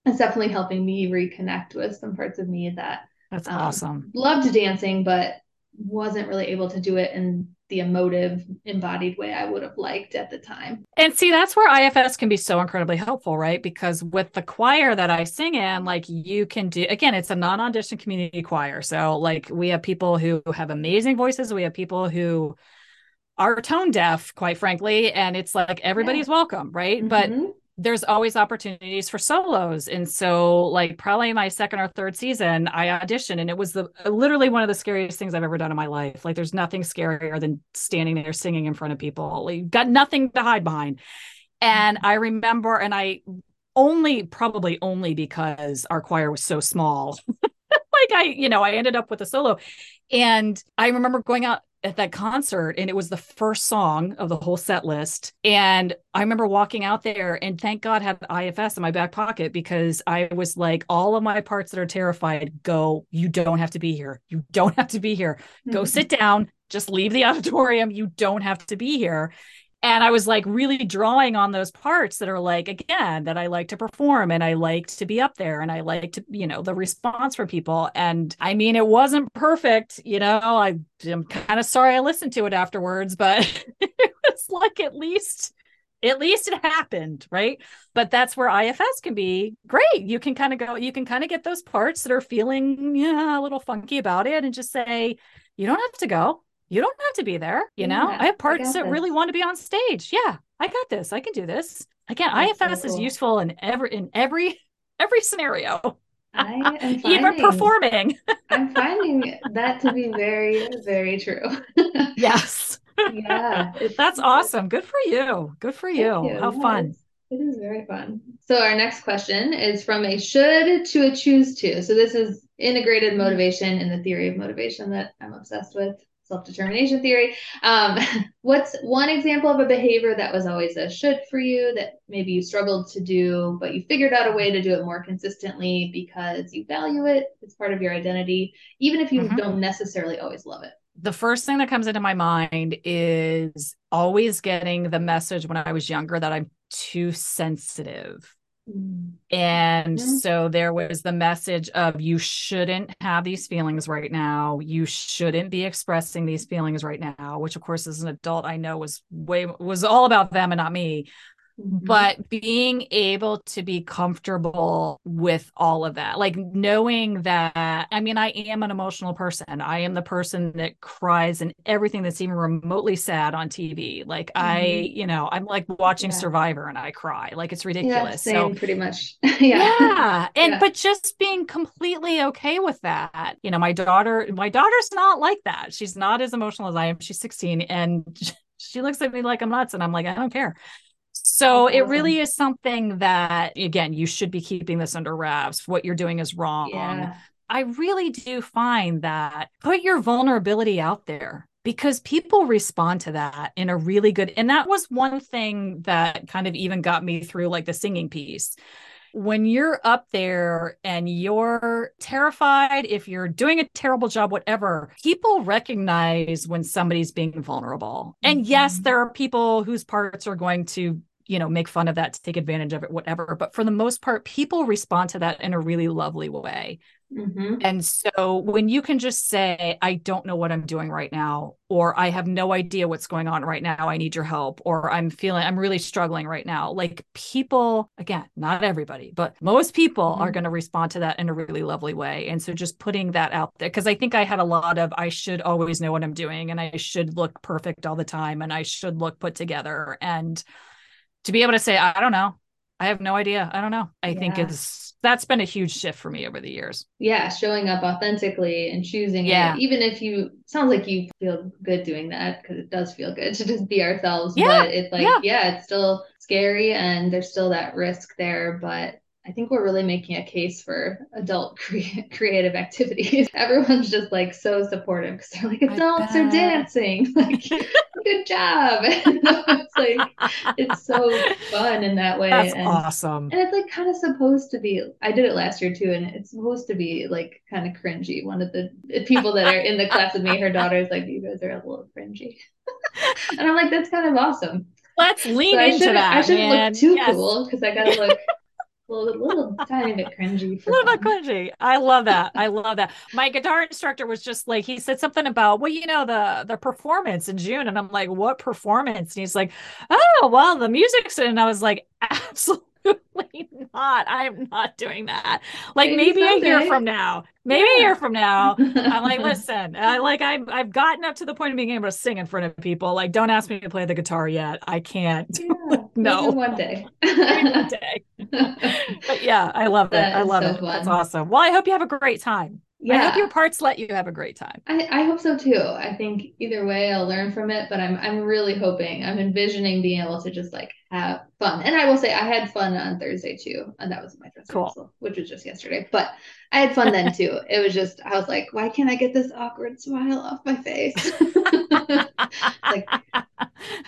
it's definitely helping me reconnect with some parts of me that
that's um, awesome.
Loved dancing, but wasn't really able to do it in the emotive, embodied way I would have liked at the time.
And see, that's where IFS can be so incredibly helpful, right? Because with the choir that I sing in, like you can do, again, it's a non audition community choir. So, like, we have people who have amazing voices, we have people who are tone deaf, quite frankly, and it's like everybody's yeah. welcome, right? Mm-hmm. But there's always opportunities for solos. And so like probably my second or third season i auditioned and it was the literally one of the scariest things i've ever done in my life. Like there's nothing scarier than standing there singing in front of people. Like, got nothing to hide behind. And i remember and i only probably only because our choir was so small. Like i you know i ended up with a solo. And i remember going out at that concert and it was the first song of the whole set list. And i remember walking out there and thank god had ifs in my back pocket because i was like all of my parts that are terrified go. You don't have to be here. You don't have to be here. Go mm-hmm. sit down. Just leave the auditorium. You don't have to be here and I was like really drawing on those parts that are like again that I like to perform and I like to be up there and I like to you know the response from people. And I mean it wasn't perfect you know I am kind of sorry I listened to it afterwards but it was like at least at least it happened right? But that's where ifs can be. Great you can kind of go you can kind of get those parts that are feeling yeah a little funky about it and just say you don't have to go you don't have to be there. You know, yeah, I have parts I that this. really want to be on stage. Yeah, I got this. I can do this. Again, That's IFS so cool. is useful in every in every every scenario.
I am finding,
even performing.
I'm finding that to be very, very true.
yes.
Yeah.
That's awesome. Good for you. Good for you. you. How fun.
It is very fun. So our next question is from a should to a choose to. So this is integrated mm-hmm. motivation in the theory of motivation that I'm obsessed with self-determination theory. Um, what's one example of a behavior that was always a should for you that maybe you struggled to do, but you figured out a way to do it more consistently because you value it, it's part of your identity, even if you mm-hmm. don't necessarily always love it?
The first thing that comes into my mind is always getting the message when I was younger that I'm too sensitive and mm-hmm. so there was the message of you shouldn't have these feelings right now. You shouldn't be expressing these feelings right now, which of course as an adult I know was way was all about them and not me. Mm-hmm. But being able to be comfortable with all of that, like knowing that, I mean, I am an emotional person. I am the person that cries and everything that's even remotely sad on TV. Like, mm-hmm. I, you know, I'm like watching yeah. Survivor and I cry. Like, it's ridiculous.
Yeah, same, so, pretty much.
yeah. yeah. And, yeah. but just being completely okay with that. You know, my daughter, my daughter's not like that. She's not as emotional as I am. She's 16 and she looks at me like I'm nuts. And I'm like, I don't care. So it really is something that, again, you should be keeping this under wraps. What you're doing is wrong.
Yeah.
I really do find that put your vulnerability out there because people respond to that in a really good and that was one thing that kind of even got me through like the singing piece when you're up there and you're terrified, if you're doing a terrible job, whatever, people recognize when somebody's being vulnerable. And mm-hmm. yes, there are people whose parts are going to you know make fun of that to take advantage of it whatever but for the most part people respond to that in a really lovely way
mm-hmm.
and so when you can just say i don't know what i'm doing right now or i have no idea what's going on right now i need your help or i'm feeling i'm really struggling right now like people again not everybody but most people mm-hmm. are going to respond to that in a really lovely way and so just putting that out there because i think i had a lot of i should always know what i'm doing and i should look perfect all the time and i should look put together and to be able to say, I don't know. I have no idea. I don't know. I yeah. think it's that's been a huge shift for me over the years.
Yeah, showing up authentically and choosing yeah. it, even if you sounds like you feel good doing that because it does feel good to just be ourselves. Yeah. But it's like, yeah. yeah, it's still scary and there's still that risk there, but I think we're really making a case for adult cre- creative activities. Everyone's just like so supportive because they're like adults are dancing, like good job. it's like it's so fun in that way.
That's
and,
awesome.
And it's like kind of supposed to be. I did it last year too, and it's supposed to be like kind of cringy. One of the people that are in the class with me, her daughter's like, "You guys are a little cringy," and I'm like, "That's kind of awesome."
Let's lean so into that.
I shouldn't look too yes. cool because I gotta look a little, little tiny bit cringy.
a little bit cringy. I love that. I love that. My guitar instructor was just like, he said something about, well, you know, the the performance in June, and I'm like, what performance? And he's like, oh, well, the music's in. And I was like, absolutely absolutely not. I'm not doing that. Like maybe, maybe a year from now, maybe yeah. a year from now, I'm like, listen, I, like I've I've gotten up to the point of being able to sing in front of people. Like, don't ask me to play the guitar yet. I can't. Yeah, no,
one day.
one day. but yeah, I love that it. I love so it. Fun. That's awesome. Well, I hope you have a great time yeah. I hope your parts let you have a great time.
I, I hope so too. I think either way I'll learn from it, but I'm I'm really hoping, I'm envisioning being able to just like have fun. And I will say I had fun on Thursday too. And that was my dress cool. rehearsal, which was just yesterday. But I had fun then too. It was just I was like, why can't I get this awkward smile off my face? like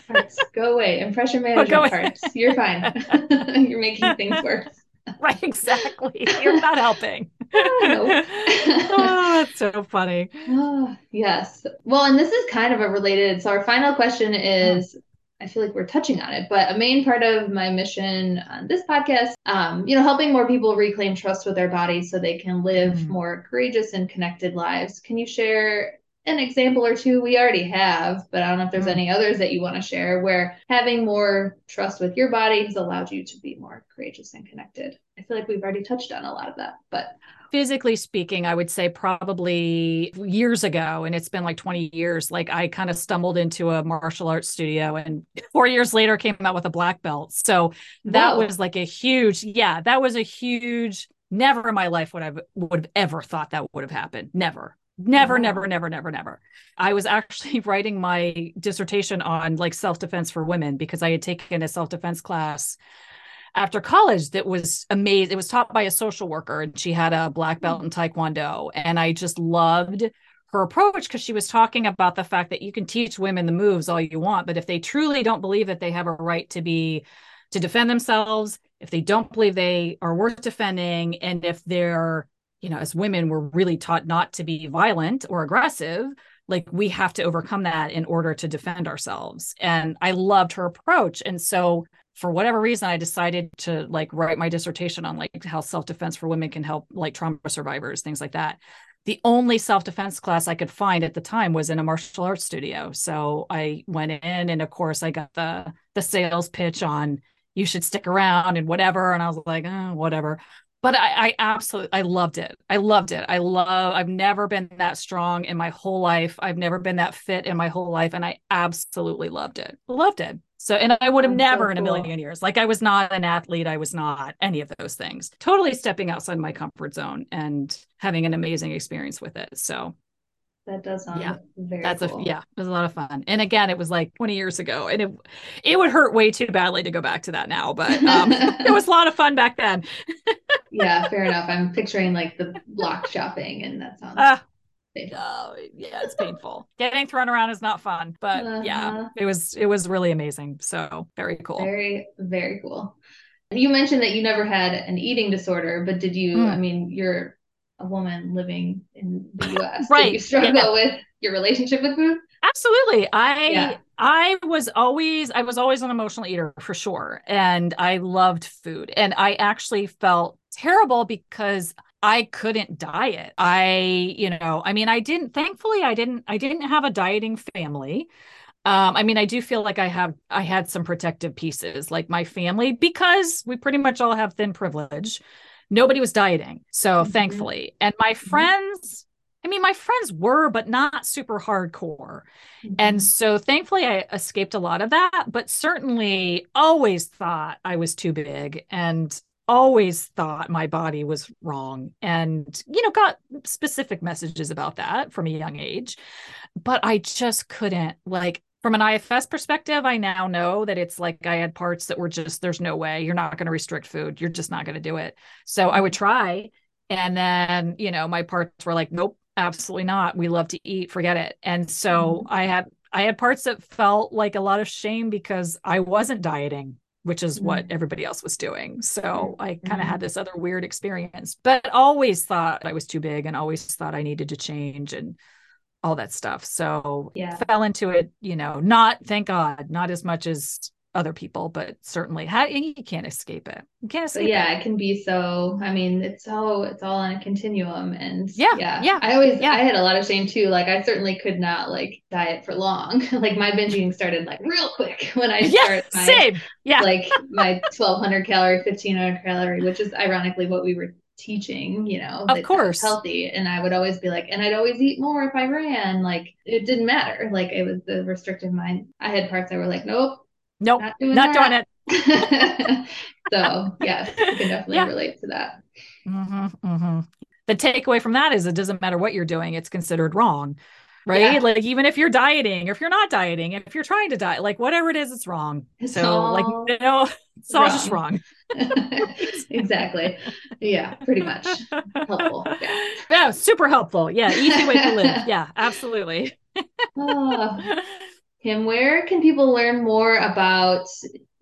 parts, go away. Impression management parts. You're fine. You're making things worse.
right, exactly. You're not helping. oh, that's so funny.
Oh, yes. Well, and this is kind of a related. So, our final question is I feel like we're touching on it, but a main part of my mission on this podcast, um, you know, helping more people reclaim trust with their bodies so they can live mm. more courageous and connected lives. Can you share an example or two we already have, but I don't know if there's mm. any others that you want to share where having more trust with your body has allowed you to be more courageous and connected. I feel like we've already touched on a lot of that, but
physically speaking, I would say probably years ago, and it's been like 20 years, like I kind of stumbled into a martial arts studio and four years later came out with a black belt. So that Whoa. was like a huge, yeah, that was a huge, never in my life would I would have ever thought that would have happened. Never. Never, never, never, never, never. I was actually writing my dissertation on like self defense for women because I had taken a self defense class after college that was amazing. It was taught by a social worker and she had a black belt in Taekwondo. And I just loved her approach because she was talking about the fact that you can teach women the moves all you want, but if they truly don't believe that they have a right to be to defend themselves, if they don't believe they are worth defending, and if they're you know, as women, we're really taught not to be violent or aggressive. Like we have to overcome that in order to defend ourselves. And I loved her approach. And so for whatever reason, I decided to like write my dissertation on like how self-defense for women can help like trauma survivors, things like that. The only self-defense class I could find at the time was in a martial arts studio. So I went in and of course I got the the sales pitch on you should stick around and whatever. And I was like, oh, whatever but I, I absolutely I loved it. I loved it. I love I've never been that strong in my whole life. I've never been that fit in my whole life. And I absolutely loved it. Loved it. So and I would have never so in a million years. Like I was not an athlete. I was not any of those things. Totally stepping outside my comfort zone and having an amazing experience with it. So
that does sound
yeah.
very
That's
cool.
a yeah, it was a lot of fun. And again, it was like 20 years ago. And it it would hurt way too badly to go back to that now, but um, it was a lot of fun back then.
yeah, fair enough. I'm picturing like the block shopping and that sounds uh,
Oh, yeah, it's painful. Getting thrown around is not fun, but uh-huh. yeah, it was it was really amazing. So very cool.
Very, very cool. You mentioned that you never had an eating disorder, but did you? Mm. I mean, you're a woman living in the US. right. You struggle yeah. with your relationship with food?
Absolutely. I yeah. I was always I was always an emotional eater for sure. And I loved food. And I actually felt terrible because I couldn't diet. I, you know, I mean, I didn't thankfully I didn't I didn't have a dieting family. Um, I mean, I do feel like I have I had some protective pieces, like my family, because we pretty much all have thin privilege nobody was dieting. So mm-hmm. thankfully, and my mm-hmm. friends I mean, my friends were, but not super hardcore. Mm-hmm. And so thankfully I escaped a lot of that, but certainly always thought I was too big and always thought my body was wrong and you know got specific messages about that from a young age but i just couldn't like from an ifs perspective i now know that it's like i had parts that were just there's no way you're not going to restrict food you're just not going to do it so i would try and then you know my parts were like nope absolutely not we love to eat forget it and so mm-hmm. i had i had parts that felt like a lot of shame because i wasn't dieting which is mm-hmm. what everybody else was doing. So I kind of mm-hmm. had this other weird experience, but always thought I was too big and always thought I needed to change and all that stuff. So yeah. fell into it, you know, not thank God, not as much as other people, but certainly how you can't escape it. You can't escape
yeah,
it.
it can be so I mean, it's so it's all on a continuum and
yeah, yeah.
Yeah. I always yeah. I had a lot of shame too. Like I certainly could not like diet for long. like my binging started like real quick when I
yeah, started
my,
same. Yeah.
like my twelve hundred calorie, fifteen hundred calorie, which is ironically what we were teaching, you know,
of course
healthy. And I would always be like, and I'd always eat more if I ran. Like it didn't matter. Like it was the restrictive mind. I had parts that were like, nope,
Nope, not doing, not doing
it. so yes, I can definitely yeah. relate to that.
Mm-hmm, mm-hmm. The takeaway from that is it doesn't matter what you're doing; it's considered wrong, right? Yeah. Like even if you're dieting, if you're not dieting, if you're trying to diet, like whatever it is, it's wrong. It's so like you know, it's all just wrong.
exactly. Yeah, pretty much helpful. Yeah.
yeah, super helpful. Yeah, easy way to live. Yeah, absolutely.
oh. Kim, where can people learn more about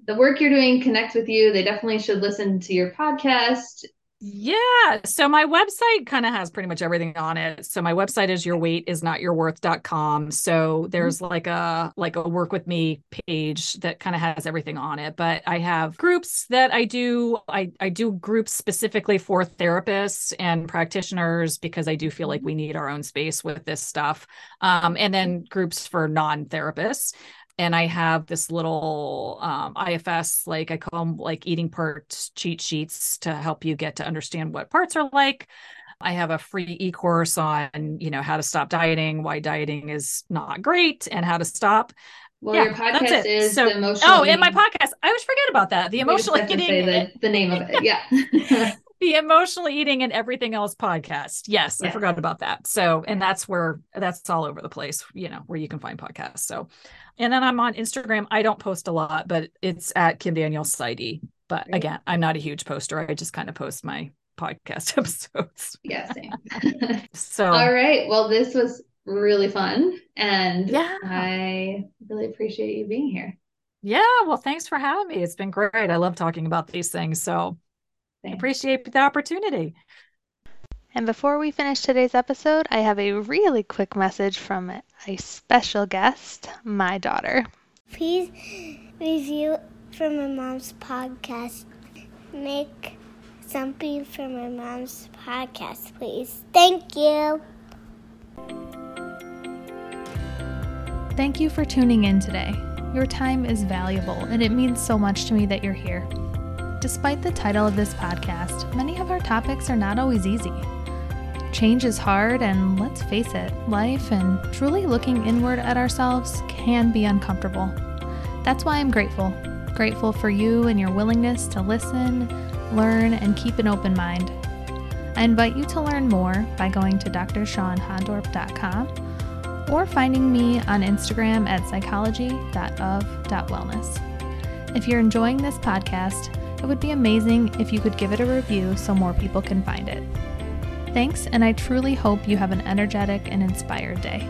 the work you're doing, connect with you? They definitely should listen to your podcast.
Yeah. So my website kind of has pretty much everything on it. So my website is yourweightisnotyourworth.com. So there's mm-hmm. like a like a work with me page that kind of has everything on it. But I have groups that I do. I, I do groups specifically for therapists and practitioners because I do feel like we need our own space with this stuff. Um, and then groups for non-therapists and I have this little um, IFS, like I call them like eating parts cheat sheets to help you get to understand what parts are like. I have a free e-course on, you know, how to stop dieting, why dieting is not great, and how to stop.
Well, yeah, your podcast is so, the emotional.
Oh, in my podcast. I always forget about that. The emotional eating.
The, the name of it. Yeah.
the emotional eating and everything else podcast. Yes, yeah. I forgot about that. So, and that's where that's all over the place, you know, where you can find podcasts. So, and then I'm on Instagram. I don't post a lot, but it's at Kim Daniel Sidey. But again, I'm not a huge poster. I just kind of post my podcast episodes.
Yeah, same. so, all right. Well, this was really fun. And yeah. I really appreciate you being here.
Yeah. Well, thanks for having me. It's been great. I love talking about these things. So, Thanks. Appreciate the opportunity.
And before we finish today's episode, I have a really quick message from a special guest, my daughter.
Please review for my mom's podcast. Make something for my mom's podcast, please. Thank you.
Thank you for tuning in today. Your time is valuable, and it means so much to me that you're here. Despite the title of this podcast, many of our topics are not always easy. Change is hard, and let's face it, life and truly looking inward at ourselves can be uncomfortable. That's why I'm grateful. Grateful for you and your willingness to listen, learn, and keep an open mind. I invite you to learn more by going to drshawnhondorp.com or finding me on Instagram at psychology.of.wellness. If you're enjoying this podcast, it would be amazing if you could give it a review so more people can find it. Thanks, and I truly hope you have an energetic and inspired day.